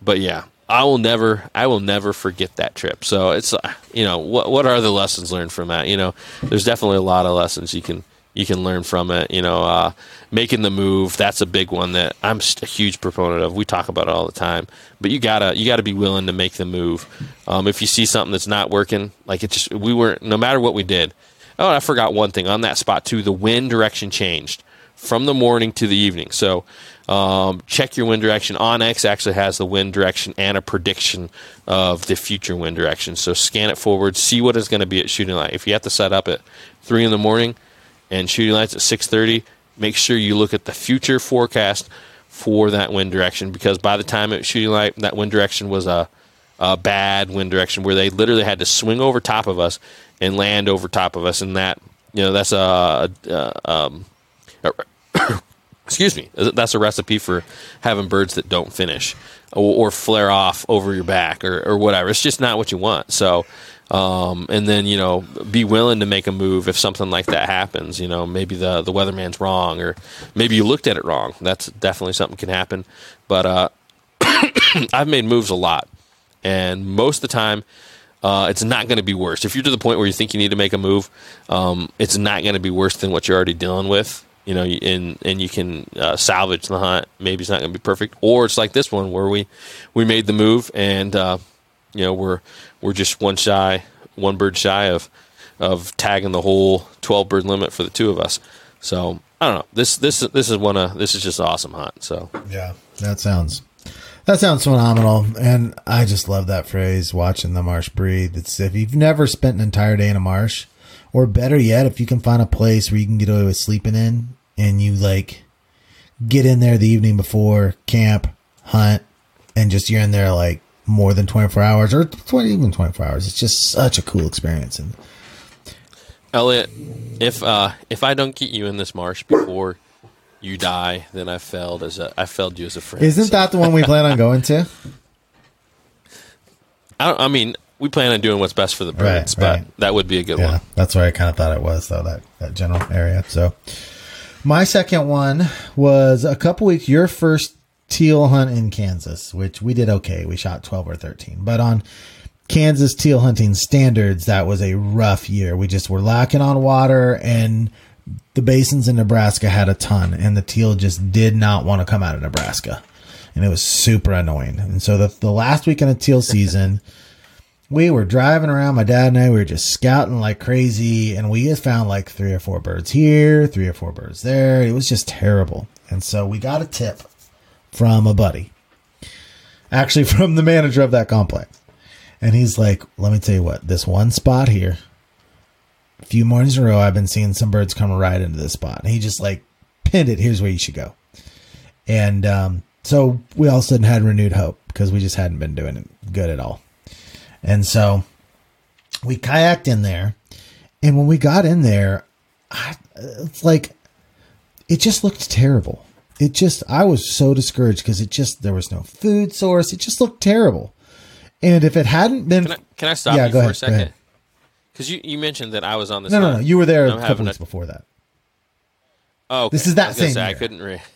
but yeah, I will never, I will never forget that trip. So it's, uh, you know, what what are the lessons learned from that? You know, there's definitely a lot of lessons you can you can learn from it. You know, uh, making the move that's a big one that I'm a huge proponent of. We talk about it all the time, but you gotta you gotta be willing to make the move. Um, if you see something that's not working, like it just we were no matter what we did. Oh, I forgot one thing on that spot too. The wind direction changed from the morning to the evening. So um, check your wind direction. onX actually has the wind direction and a prediction of the future wind direction. So scan it forward, see what it's going to be at shooting light. If you have to set up at three in the morning, and shooting lights at 6:30, make sure you look at the future forecast for that wind direction because by the time it was shooting light, that wind direction was a, a bad wind direction where they literally had to swing over top of us and land over top of us, and that you know that's a, a, um, a excuse me, that's a recipe for having birds that don't finish or, flare off over your back or, or, whatever. It's just not what you want. So um, and then you know be willing to make a move if something like that happens. You know maybe the the weatherman's wrong or maybe you looked at it wrong. That's definitely something can happen. But uh, I've made moves a lot, and most of the time. Uh, it's not going to be worse. If you're to the point where you think you need to make a move, um, it's not going to be worse than what you're already dealing with. You know, and and you can uh, salvage the hunt. Maybe it's not going to be perfect, or it's like this one where we we made the move and uh, you know we're we're just one shy, one bird shy of of tagging the whole twelve bird limit for the two of us. So I don't know. This this this is one of this is just awesome hunt. So yeah, that sounds that sounds phenomenal, and I just love that phrase. Watching the marsh breathe. It's if you've never spent an entire day in a marsh, or better yet, if you can find a place where you can get away with sleeping in, and you like get in there the evening before camp, hunt, and just you're in there like more than 24 hours or 20, even 24 hours. It's just such a cool experience. And Elliot, if uh, if I don't get you in this marsh before you die, then I failed as a I failed you as a friend. Isn't so. that the one we plan on going to? I, I, mean, we plan on doing what's best for the birds, right, right. but that would be a good yeah, one. That's where I kind of thought it was, though that that general area. So, my second one was a couple weeks. Your first teal hunt in Kansas, which we did okay. We shot 12 or 13. But on Kansas teal hunting standards, that was a rough year. We just were lacking on water and the basins in Nebraska had a ton and the teal just did not want to come out of Nebraska. And it was super annoying. And so the, the last weekend of teal season, we were driving around, my dad and I, we were just scouting like crazy and we just found like three or four birds here, three or four birds there. It was just terrible. And so we got a tip from a buddy, actually from the manager of that complex. And he's like, let me tell you what, this one spot here, a few mornings in a row, I've been seeing some birds come right into this spot. And he just like pinned it. Here's where you should go. And um, so we all of a sudden had renewed hope because we just hadn't been doing it good at all. And so we kayaked in there. And when we got in there, I, it's like, it just looked terrible it just I was so discouraged because it just there was no food source. It just looked terrible. And if it hadn't been, can I, can I stop yeah, you for ahead, a second? Because you, you mentioned that I was on this. No, no, no. You were there a couple weeks a... before that. Oh, okay. this is that same. Say, I couldn't. Re-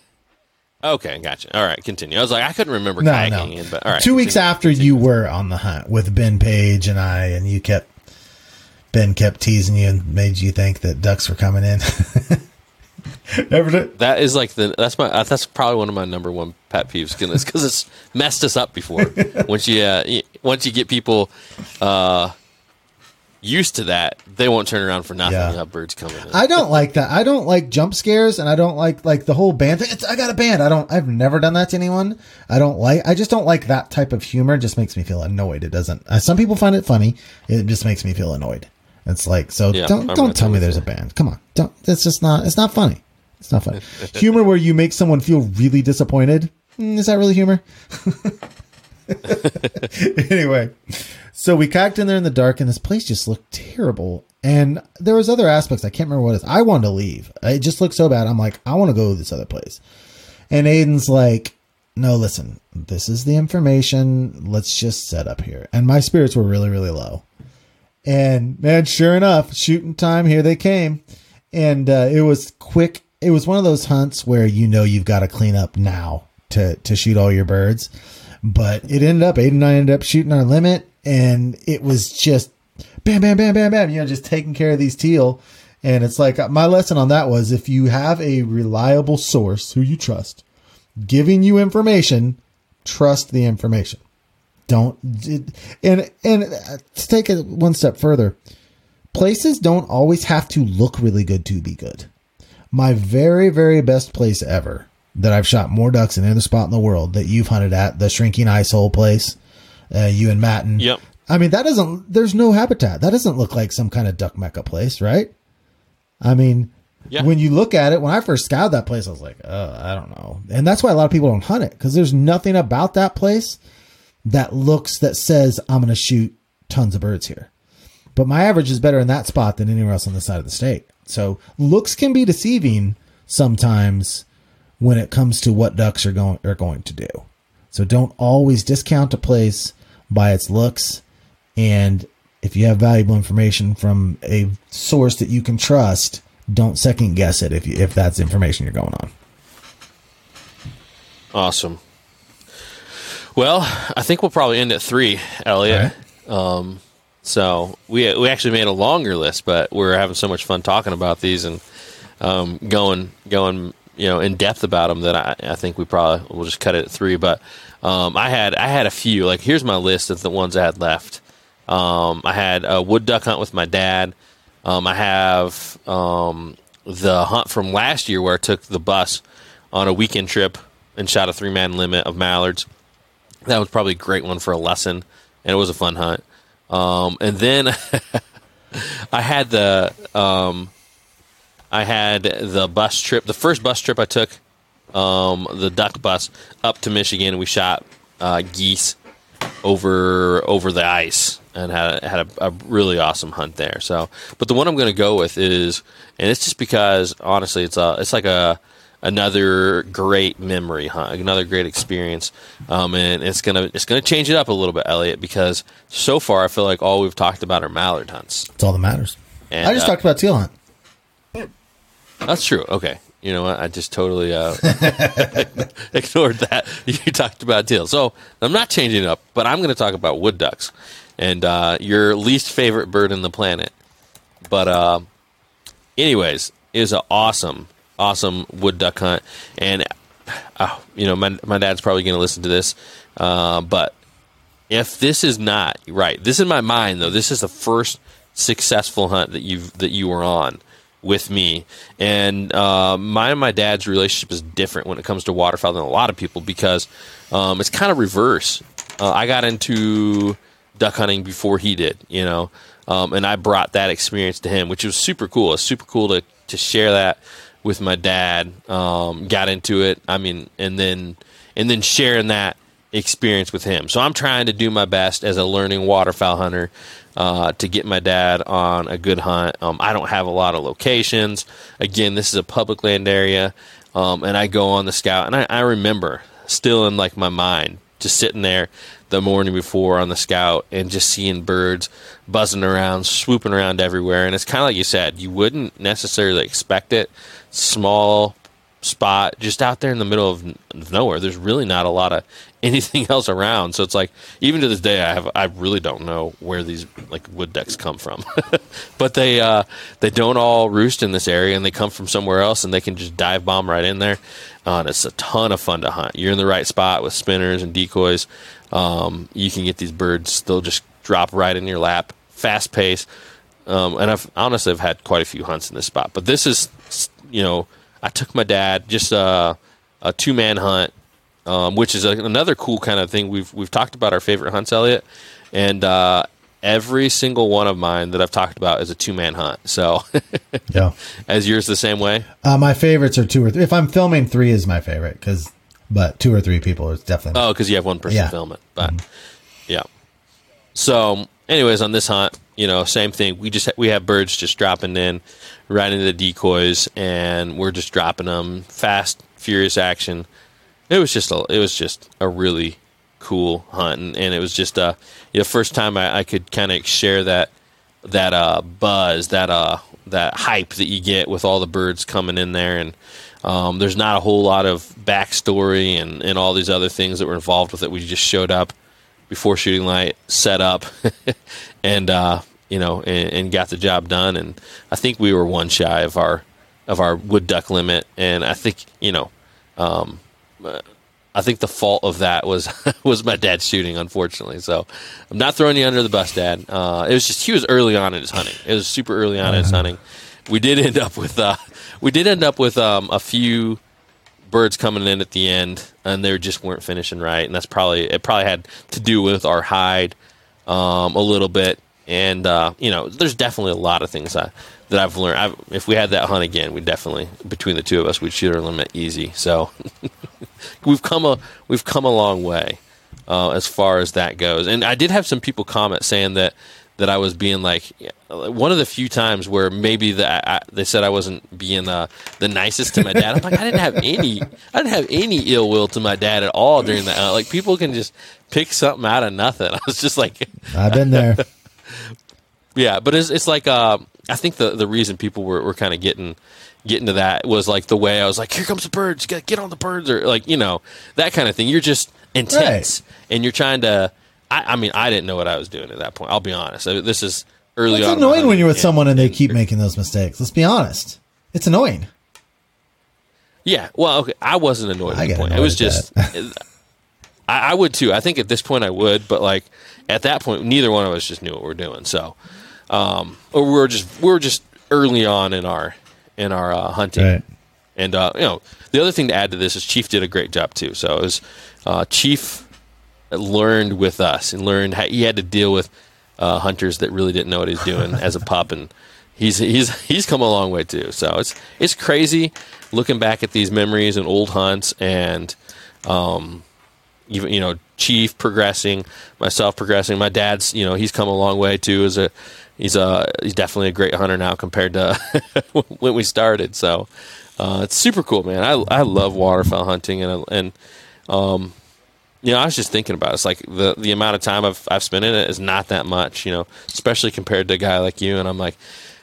okay, gotcha. All right, continue. I was like, I couldn't remember no, kayaking, no. In, but all right. Two weeks after continue. you were on the hunt with Ben Page and I, and you kept Ben kept teasing you and made you think that ducks were coming in. Never did. That is like the that's my uh, that's probably one of my number one pet peeves because it's messed us up before. once you uh, once you get people uh, used to that, they won't turn around for nothing. Yeah. You have birds coming. In. I don't like that. I don't like jump scares, and I don't like like the whole band thing. It's, I got a band. I don't. I've never done that to anyone. I don't like. I just don't like that type of humor. It just makes me feel annoyed. It doesn't. Uh, some people find it funny. It just makes me feel annoyed. It's like so. Yeah, don't I'm don't tell me there's a band. Come on. Don't. It's just not. It's not funny. It's not funny. humor where you make someone feel really disappointed. Mm, is that really humor? anyway, so we kayaked in there in the dark, and this place just looked terrible. And there was other aspects I can't remember what it is. I wanted to leave. It just looked so bad. I'm like, I want to go to this other place. And Aiden's like, No, listen, this is the information. Let's just set up here. And my spirits were really, really low. And man, sure enough, shooting time. Here they came, and uh, it was quick. It was one of those hunts where you know you've got to clean up now to to shoot all your birds but it ended up, Aiden and I ended up shooting our limit, and it was just bam, bam, bam, bam, bam, you know, just taking care of these teal. And it's like uh, my lesson on that was if you have a reliable source who you trust giving you information, trust the information. Don't and and uh, to take it one step further, places don't always have to look really good to be good. My very very best place ever that I've shot more ducks in any other spot in the world that you've hunted at, the shrinking ice hole place, uh, you and Matten. Yep. I mean, that doesn't, there's no habitat. That doesn't look like some kind of duck mecca place, right? I mean, yeah. when you look at it, when I first scouted that place, I was like, oh, I don't know. And that's why a lot of people don't hunt it because there's nothing about that place that looks, that says, I'm going to shoot tons of birds here. But my average is better in that spot than anywhere else on the side of the state. So looks can be deceiving sometimes when it comes to what ducks are going are going to do. So don't always discount a place by its looks and if you have valuable information from a source that you can trust, don't second guess it if you, if that's information you're going on. Awesome. Well, I think we'll probably end at three, Elliot. Right. Um, so we we actually made a longer list, but we're having so much fun talking about these and um, going going you know in depth about them that I, I think we probably will just cut it at three. But um, I had I had a few. Like here's my list of the ones I had left. Um, I had a wood duck hunt with my dad. Um, I have um, the hunt from last year where I took the bus on a weekend trip and shot a three man limit of mallards. That was probably a great one for a lesson, and it was a fun hunt. Um, and then I had the um, I had the bus trip, the first bus trip I took, um, the duck bus up to Michigan. We shot uh, geese over over the ice and had had a, a, really awesome hunt there. So, but the one I'm going to go with is, and it's just because honestly, it's a it's like a another great memory hunt, another great experience, um, and it's gonna it's gonna change it up a little bit, Elliot, because so far I feel like all we've talked about are mallard hunts. It's all that matters. And, I just uh, talked about teal hunt. That's true. Okay. You know what? I just totally uh, ignored that. You talked about teal. So I'm not changing up, but I'm going to talk about wood ducks and uh, your least favorite bird in the planet. But, uh, anyways, it was an awesome, awesome wood duck hunt. And, uh, you know, my, my dad's probably going to listen to this. Uh, but if this is not right, this is my mind, though. This is the first successful hunt that you that you were on with me. And uh, my and my dad's relationship is different when it comes to waterfowl than a lot of people because um, it's kind of reverse. Uh, I got into duck hunting before he did, you know, um, and I brought that experience to him, which was super cool. It's super cool to to share that with my dad. Um, got into it, I mean, and then and then sharing that experience with him. So I'm trying to do my best as a learning waterfowl hunter uh, to get my dad on a good hunt. Um, I don't have a lot of locations. Again, this is a public land area, um, and I go on the scout, and I, I, remember still in like my mind, just sitting there the morning before on the scout and just seeing birds buzzing around, swooping around everywhere. And it's kind of like you said, you wouldn't necessarily expect it. Small spot just out there in the middle of nowhere. There's really not a lot of anything else around. So it's like even to this day, I have I really don't know where these like wood ducks come from, but they uh, they don't all roost in this area, and they come from somewhere else, and they can just dive bomb right in there. Uh, and it's a ton of fun to hunt. You're in the right spot with spinners and decoys. Um, you can get these birds; they'll just drop right in your lap fast pace. Um, and I've honestly I've had quite a few hunts in this spot, but this is you know I took my dad just a, a two man hunt, um, which is a, another cool kind of thing. We've we've talked about our favorite hunts, Elliot, and uh, every single one of mine that I've talked about is a two man hunt. So, yeah, as yours the same way. Uh, my favorites are two or three. If I'm filming, three is my favorite because, but two or three people is definitely. Oh, because you have one person yeah. film it, but mm-hmm. yeah. So, anyways, on this hunt, you know, same thing. We just we have birds just dropping in, right into the decoys, and we're just dropping them fast, furious action. It was just a it was just a really cool hunt, and, and it was just uh know first time I, I could kind of share that that uh buzz that uh that hype that you get with all the birds coming in there and um, there's not a whole lot of backstory and, and all these other things that were involved with it. We just showed up before shooting light, set up, and uh, you know, and, and, got the job done. And I think we were one shy of our of our wood duck limit. And I think you know, um, I think the fault of that was was my dad shooting, unfortunately. So I'm not throwing you under the bus, Dad. Uh, it was just he was early on in his hunting. It was super early on in his uh-huh. hunting. We did end up with uh, we did end up with um, a few birds coming in at the end, and they just weren't finishing right. And that's probably it. Probably had to do with our hide um, a little bit. And uh, you know, there's definitely a lot of things I, that I've learned. I've, if we had that hunt again, we definitely between the two of us, we'd shoot our limit easy. So we've come a we've come a long way uh, as far as that goes. And I did have some people comment saying that that I was being like one of the few times where maybe the, I, they said I wasn't being uh, the nicest to my dad. I'm like I didn't have any I didn't have any ill will to my dad at all during that. Uh, like people can just pick something out of nothing. I was just like I've been there. yeah, but it's it's like uh, I think the the reason people were, were kind of getting getting to that was like the way I was like, here comes the birds, get get on the birds, or like you know that kind of thing. You're just intense, right. and you're trying to. I, I, mean, I didn't know what I was doing at that point. I'll be honest. This is early. It's annoying when you're with and, someone and they keep making those mistakes. Let's be honest. It's annoying. Yeah. Well, okay. I wasn't annoyed at the point. It was just. I, I would too. I think at this point I would, but like at that point, neither one of us just knew what we are doing. So, um, or we were just we were just early on in our in our uh, hunting. Right. And uh, you know, the other thing to add to this is Chief did a great job too. So it was uh, Chief learned with us and learned how he had to deal with uh, hunters that really didn't know what he's doing as a pup, and he's he's he's come a long way too. So it's it's crazy looking back at these memories and old hunts, and um, even you know Chief progressing, myself progressing. My dad's you know he's come a long way too as a he's a he's definitely a great hunter now compared to when we started. So uh, it's super cool, man. I I love waterfowl hunting and and um, you know I was just thinking about it. it's like the the amount of time I've I've spent in it is not that much, you know, especially compared to a guy like you. And I'm like,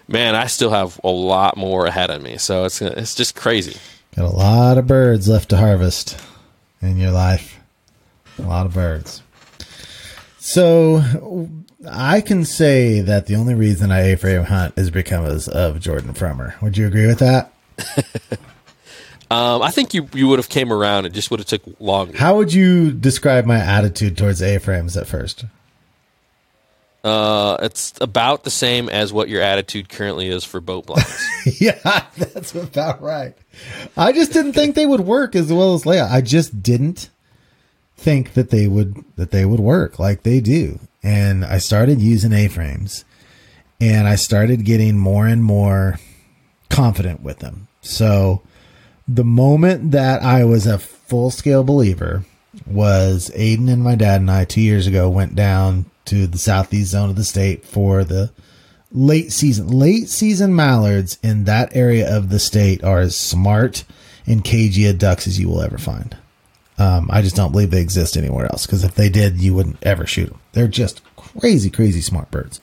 man, I still have a lot more ahead of me. So it's it's just crazy. Got a lot of birds left to harvest in your life. A lot of birds. So I can say that the only reason I A-frame hunt is because of Jordan Frommer. Would you agree with that? um, I think you you would have came around. It just would have took longer. How would you describe my attitude towards A-frames at first? Uh, it's about the same as what your attitude currently is for boat blinds. yeah, that's about right. I just didn't think they would work as well as layout. I just didn't think that they would that they would work like they do. And I started using A-frames and I started getting more and more confident with them. So the moment that I was a full scale believer was Aiden and my dad and I two years ago went down to the southeast zone of the state for the late season. Late season mallards in that area of the state are as smart and cagey ducks as you will ever find. Um, I just don't believe they exist anywhere else because if they did, you wouldn't ever shoot them. They're just crazy, crazy smart birds.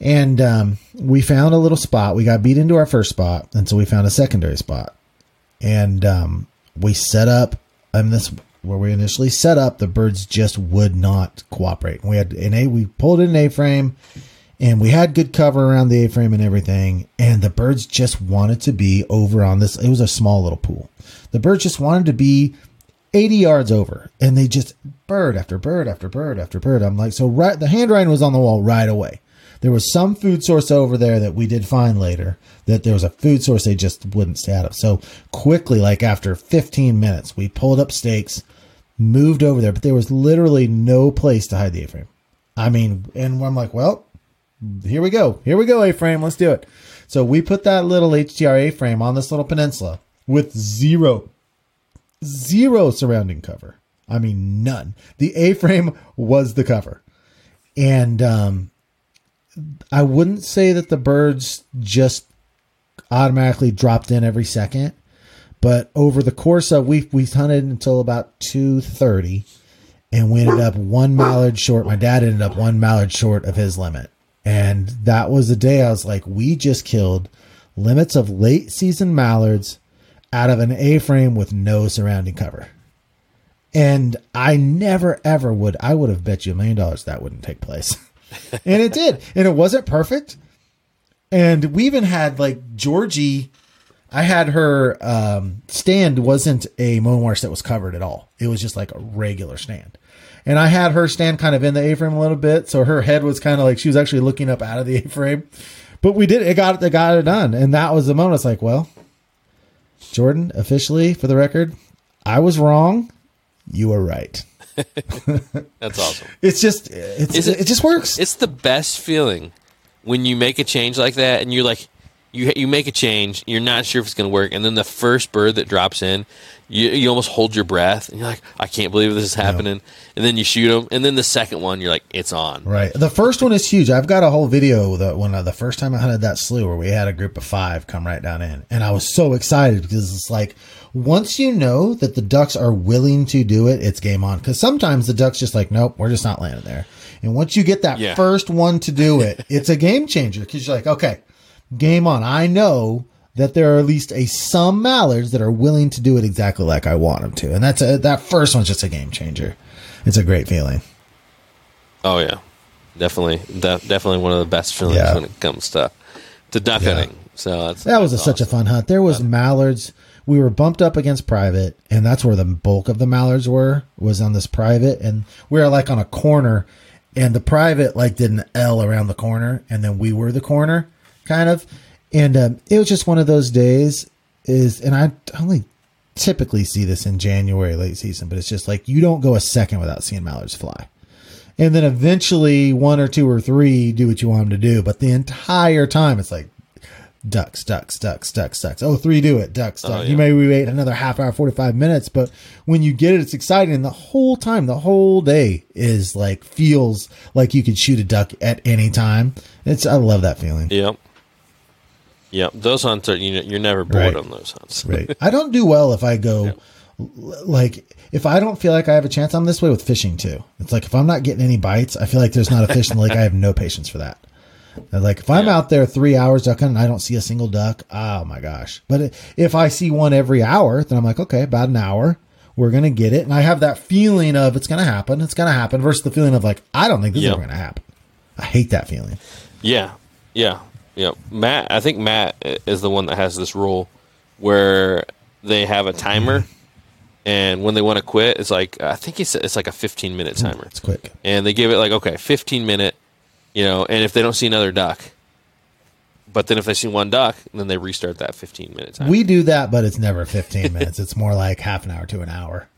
And um, we found a little spot. We got beat into our first spot, and so we found a secondary spot. And um, we set up, and this where we initially set up, the birds just would not cooperate. We had an A, we pulled in an A frame, and we had good cover around the A frame and everything. And the birds just wanted to be over on this. It was a small little pool. The birds just wanted to be 80 yards over and they just bird after bird after bird after bird. I'm like, so right, the handwriting was on the wall right away. There was some food source over there that we did find later that there was a food source they just wouldn't stay out of. So quickly, like after 15 minutes, we pulled up stakes, moved over there, but there was literally no place to hide the A-frame. I mean, and I'm like, well, here we go. Here we go, A-frame. Let's do it. So we put that little HTR A-frame on this little peninsula with zero, zero surrounding cover. I mean, none. The A-frame was the cover. And um, I wouldn't say that the birds just automatically dropped in every second, but over the course of we we hunted until about two thirty, and we ended up one mallard short. My dad ended up one mallard short of his limit, and that was the day I was like, we just killed limits of late season mallards out of an A frame with no surrounding cover. And I never ever would. I would have bet you a million dollars that wouldn't take place. and it did. And it wasn't perfect. And we even had like Georgie. I had her um, stand wasn't a Momarsh that was covered at all. It was just like a regular stand. And I had her stand kind of in the A frame a little bit, so her head was kind of like she was actually looking up out of the A frame. But we did it got it got it done, and that was the moment. It's like, well, Jordan, officially for the record, I was wrong. You were right. That's awesome. It's just it's, it, it- it just works. It's the best feeling when you make a change like that, and you're like, you you make a change, you're not sure if it's going to work, and then the first bird that drops in, you you almost hold your breath, and you're like, I can't believe this is happening, and then you shoot them, and then the second one, you're like, it's on. Right. The first one is huge. I've got a whole video that when uh, the first time I hunted that slough where we had a group of five come right down in, and I was so excited because it's like once you know that the ducks are willing to do it, it's game on. Because sometimes the ducks just like, nope, we're just not landing there. And once you get that Yeah. first one to do it, it's a game changer because you're like, okay, game on. I know that there are at least a some mallards that are willing to do it exactly like I want them to, and that's a, that first one's just a game changer. It's a great feeling. Oh yeah, definitely, de- definitely one of the best feelings Yeah. when it comes to to duck Yeah. hunting. So that's, That was a, that's such a fun hunt. There was mallards. We were bumped up against private, and that's where the bulk of the mallards were. Was on this private, and we were like on a corner, and the private like did an L around the corner, and then we were the corner, kind of. And um, it was just one of those days. Is and I only typically see this in January late season, but it's just like you don't go a second without seeing mallards fly. And then eventually one or two or three do what you want them to do, but the entire time it's like ducks, ducks, ducks, ducks, ducks. Oh, three do it, ducks, ducks. Oh, yeah. You may wait another half hour, 45 minutes, but when you get it, it's exciting. And the whole time, the whole day is like, feels like you could shoot a duck at any time. It's, I love that feeling. Yep. Yep. Those hunts are you know, you're never bored Right. on those hunts. Right. I don't do well if I go, like, if I don't feel like I have a chance, I'm this way with fishing too. It's like if I'm not getting any bites, I feel like there's not a fish in the lake. I have no patience for that. And, Like if I'm Yeah. out there three hours duck hunting and I don't see a single duck, oh my gosh. But if I see one every hour, then I'm like, okay, about an hour, we're gonna get it, and I have that feeling of it's gonna happen, it's gonna happen, versus the feeling of like I don't think this Yep. is ever gonna happen. I hate that feeling. Yeah, yeah, yeah. Matt, I think Matt is the one that has this rule where they have a timer, and when they want to quit, it's like I think it's it's like a 15 minute hmm, timer, It's quick. and they give it like okay, 15 minute, you know, and if they don't see another duck, but then if they see one duck, then they restart that 15 minute timer. We do that, but it's never 15 minutes. It's more like half an hour to an hour.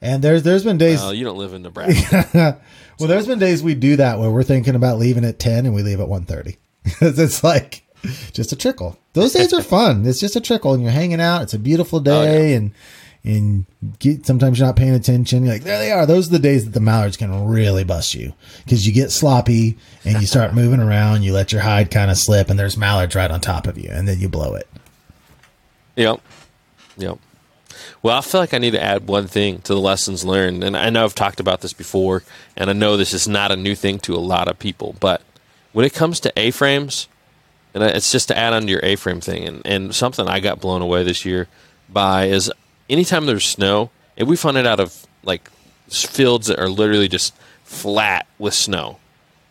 And there's there's been days well, you don't live in Nebraska. well, there's been days we do that where we're thinking about leaving at 10 and we leave at 1.30. Because it's like just a trickle. Those days are fun. It's just a trickle and you're hanging out. It's a beautiful oh, day and and get, sometimes you're not paying attention. You're like, there they are. Those are the days that the mallards can really bust you because you get sloppy and you start moving around. You let your hide kind of slip and there's mallards right on top of you and then you blow it. Yep. Yep. Well, I feel like I need to add one thing to the lessons learned. And I know I've talked about this before, and I know this is not a new thing to a lot of people. But when it comes to A frames, and it's just to add on to your A frame thing, and, and something I got blown away this year by is anytime there's snow, and we found it out of like fields that are literally just flat with snow.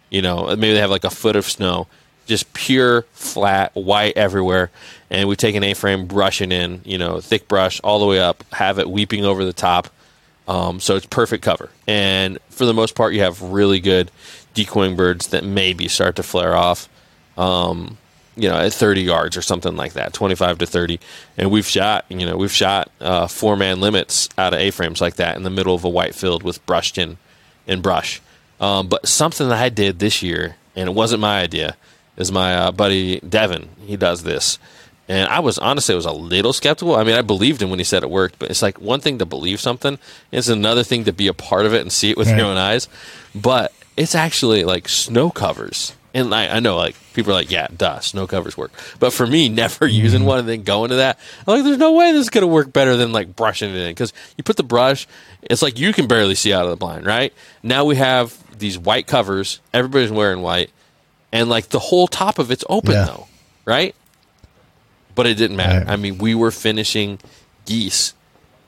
You know, maybe they have like a foot of snow, just pure flat white everywhere. And we take an A-frame, brush it in, you know, thick brush all the way up, have it weeping over the top, Um, so it's perfect cover. And for the most part, you have really good decoying birds that maybe start to flare off, um, you know, at 30 yards or something like that, 25 to 30. And we've shot, you know, we've shot uh, four man limits out of A frames like that in the middle of a white field with brushed in and brush. Um, but something that I did this year, and it wasn't my idea, is my uh, buddy Devin. He does this. And I was honestly, I was a little skeptical. I mean, I believed him when he said it worked, but it's like one thing to believe something, it's another thing to be a part of it and see it with Right. your own eyes. But it's actually like snow covers. And I, I know, like, people are like, yeah, duh, snow covers work. But for me, never using one and then going to that, I'm like, there's no way this is going to work better than like brushing it in. Because you put the brush, it's like you can barely see out of the blind, right? Now we have these white covers. Everybody's wearing white. And like the whole top of it's open, Yeah. though, right? But it didn't matter. Right. I mean, we were finishing geese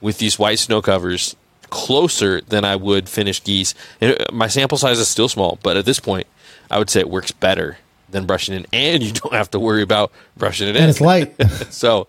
with these white snow covers closer than I would finish geese. And my sample size is still small, but at this point, I would say it works better than brushing in, and you don't have to worry about brushing it in. And it's light. so,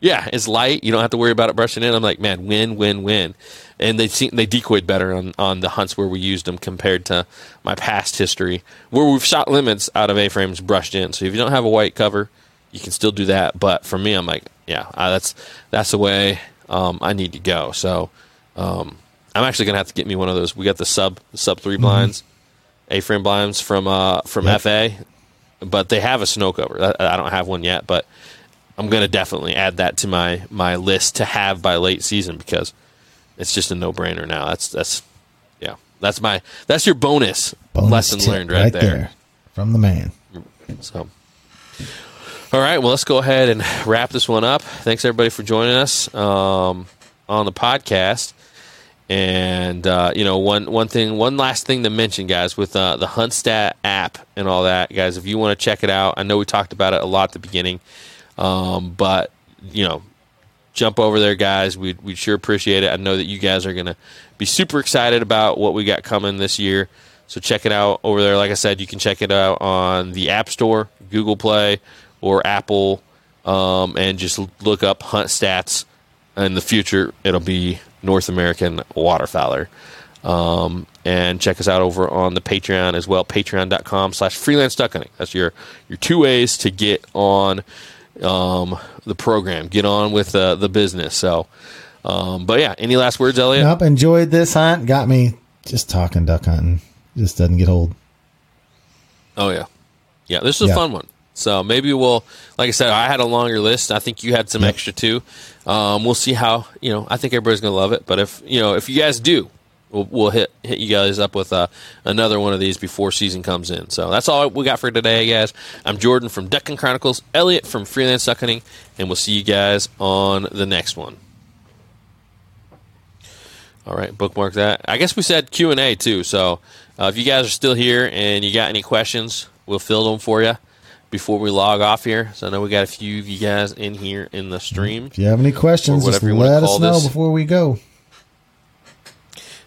yeah, it's light. You don't have to worry about it brushing in. I'm like, man, win, win, win. And they seem, they decoyed better on, on the hunts where we used them compared to my past history, where we've shot limits out of A frames brushed in. So if you don't have a white cover, you can still do that. But for me, I'm like, yeah, uh, that's that's the way um, I need to go. So um, I'm actually gonna have to get me one of those. We got the sub sub 3 blinds, A frame blinds from uh, from Yep. FA, but they have a snow cover. I, I don't have one yet, but I'm gonna definitely add that to my my list to have by late season because it's just a no brainer now. That's that's yeah, that's my that's your bonus, Bonus lesson learned right, there. from the man. So, all right, well, let's go ahead and wrap this one up. Thanks everybody for joining us um, on the podcast. And uh, you know, one one thing, one last thing to mention, guys, with uh, the Huntstat app and all that, guys. If you want to check it out, I know we talked about it a lot at the beginning, um, but you know, jump over there, guys. We'd, we'd sure appreciate it. I know that you guys are to be super excited about what we got coming this year. So check it out over there. Like I said, you can check it out on the App Store, Google Play, or Apple, um, and just look up Hunt Stats. In the future, it'll be North American Waterfowler. Um, and check us out over on the Patreon as well, patreon.com slash freelance duck hunting. That's your, your two ways to get on um, the program, get on with uh, the business. So, um, but yeah, any last words, Elliot? Nope, enjoyed this hunt. Got me just talking duck hunting. Just doesn't get old. Oh yeah, yeah. This was a fun one. So maybe we'll, like I said, I had a longer list. I think you had some Yep. extra too. Um, we'll see how you know. I think everybody's gonna love it. But if you know, if you guys do, we'll, we'll hit hit you guys up with uh, another one of these before season comes in. So that's all we got for today, guys. I'm Jordan from Duck Gun Chronicles, Elliot from Freelance Duck Hunting, and we'll see you guys on the next one. All right, bookmark that. I guess we said Q and A too. So uh, if you guys are still here and you got any questions, we'll fill them for you before we log off here. So I know we got a few of you guys in here in the stream. If you have any questions, just let us know this. before we go.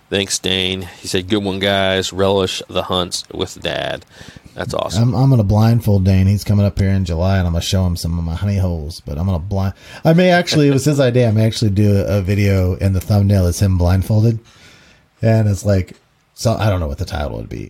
Thanks, Dane. He said, "Good one, guys. Relish the hunts with Dad." That's awesome. I'm, I'm going to blindfold Dane. He's coming up here in July, and I'm going to show him some of my honey holes. But I'm going to blind. I may actually, it was his idea. I may actually do a, a video, and the thumbnail is him blindfolded, and it's like, so I don't know what the title would be.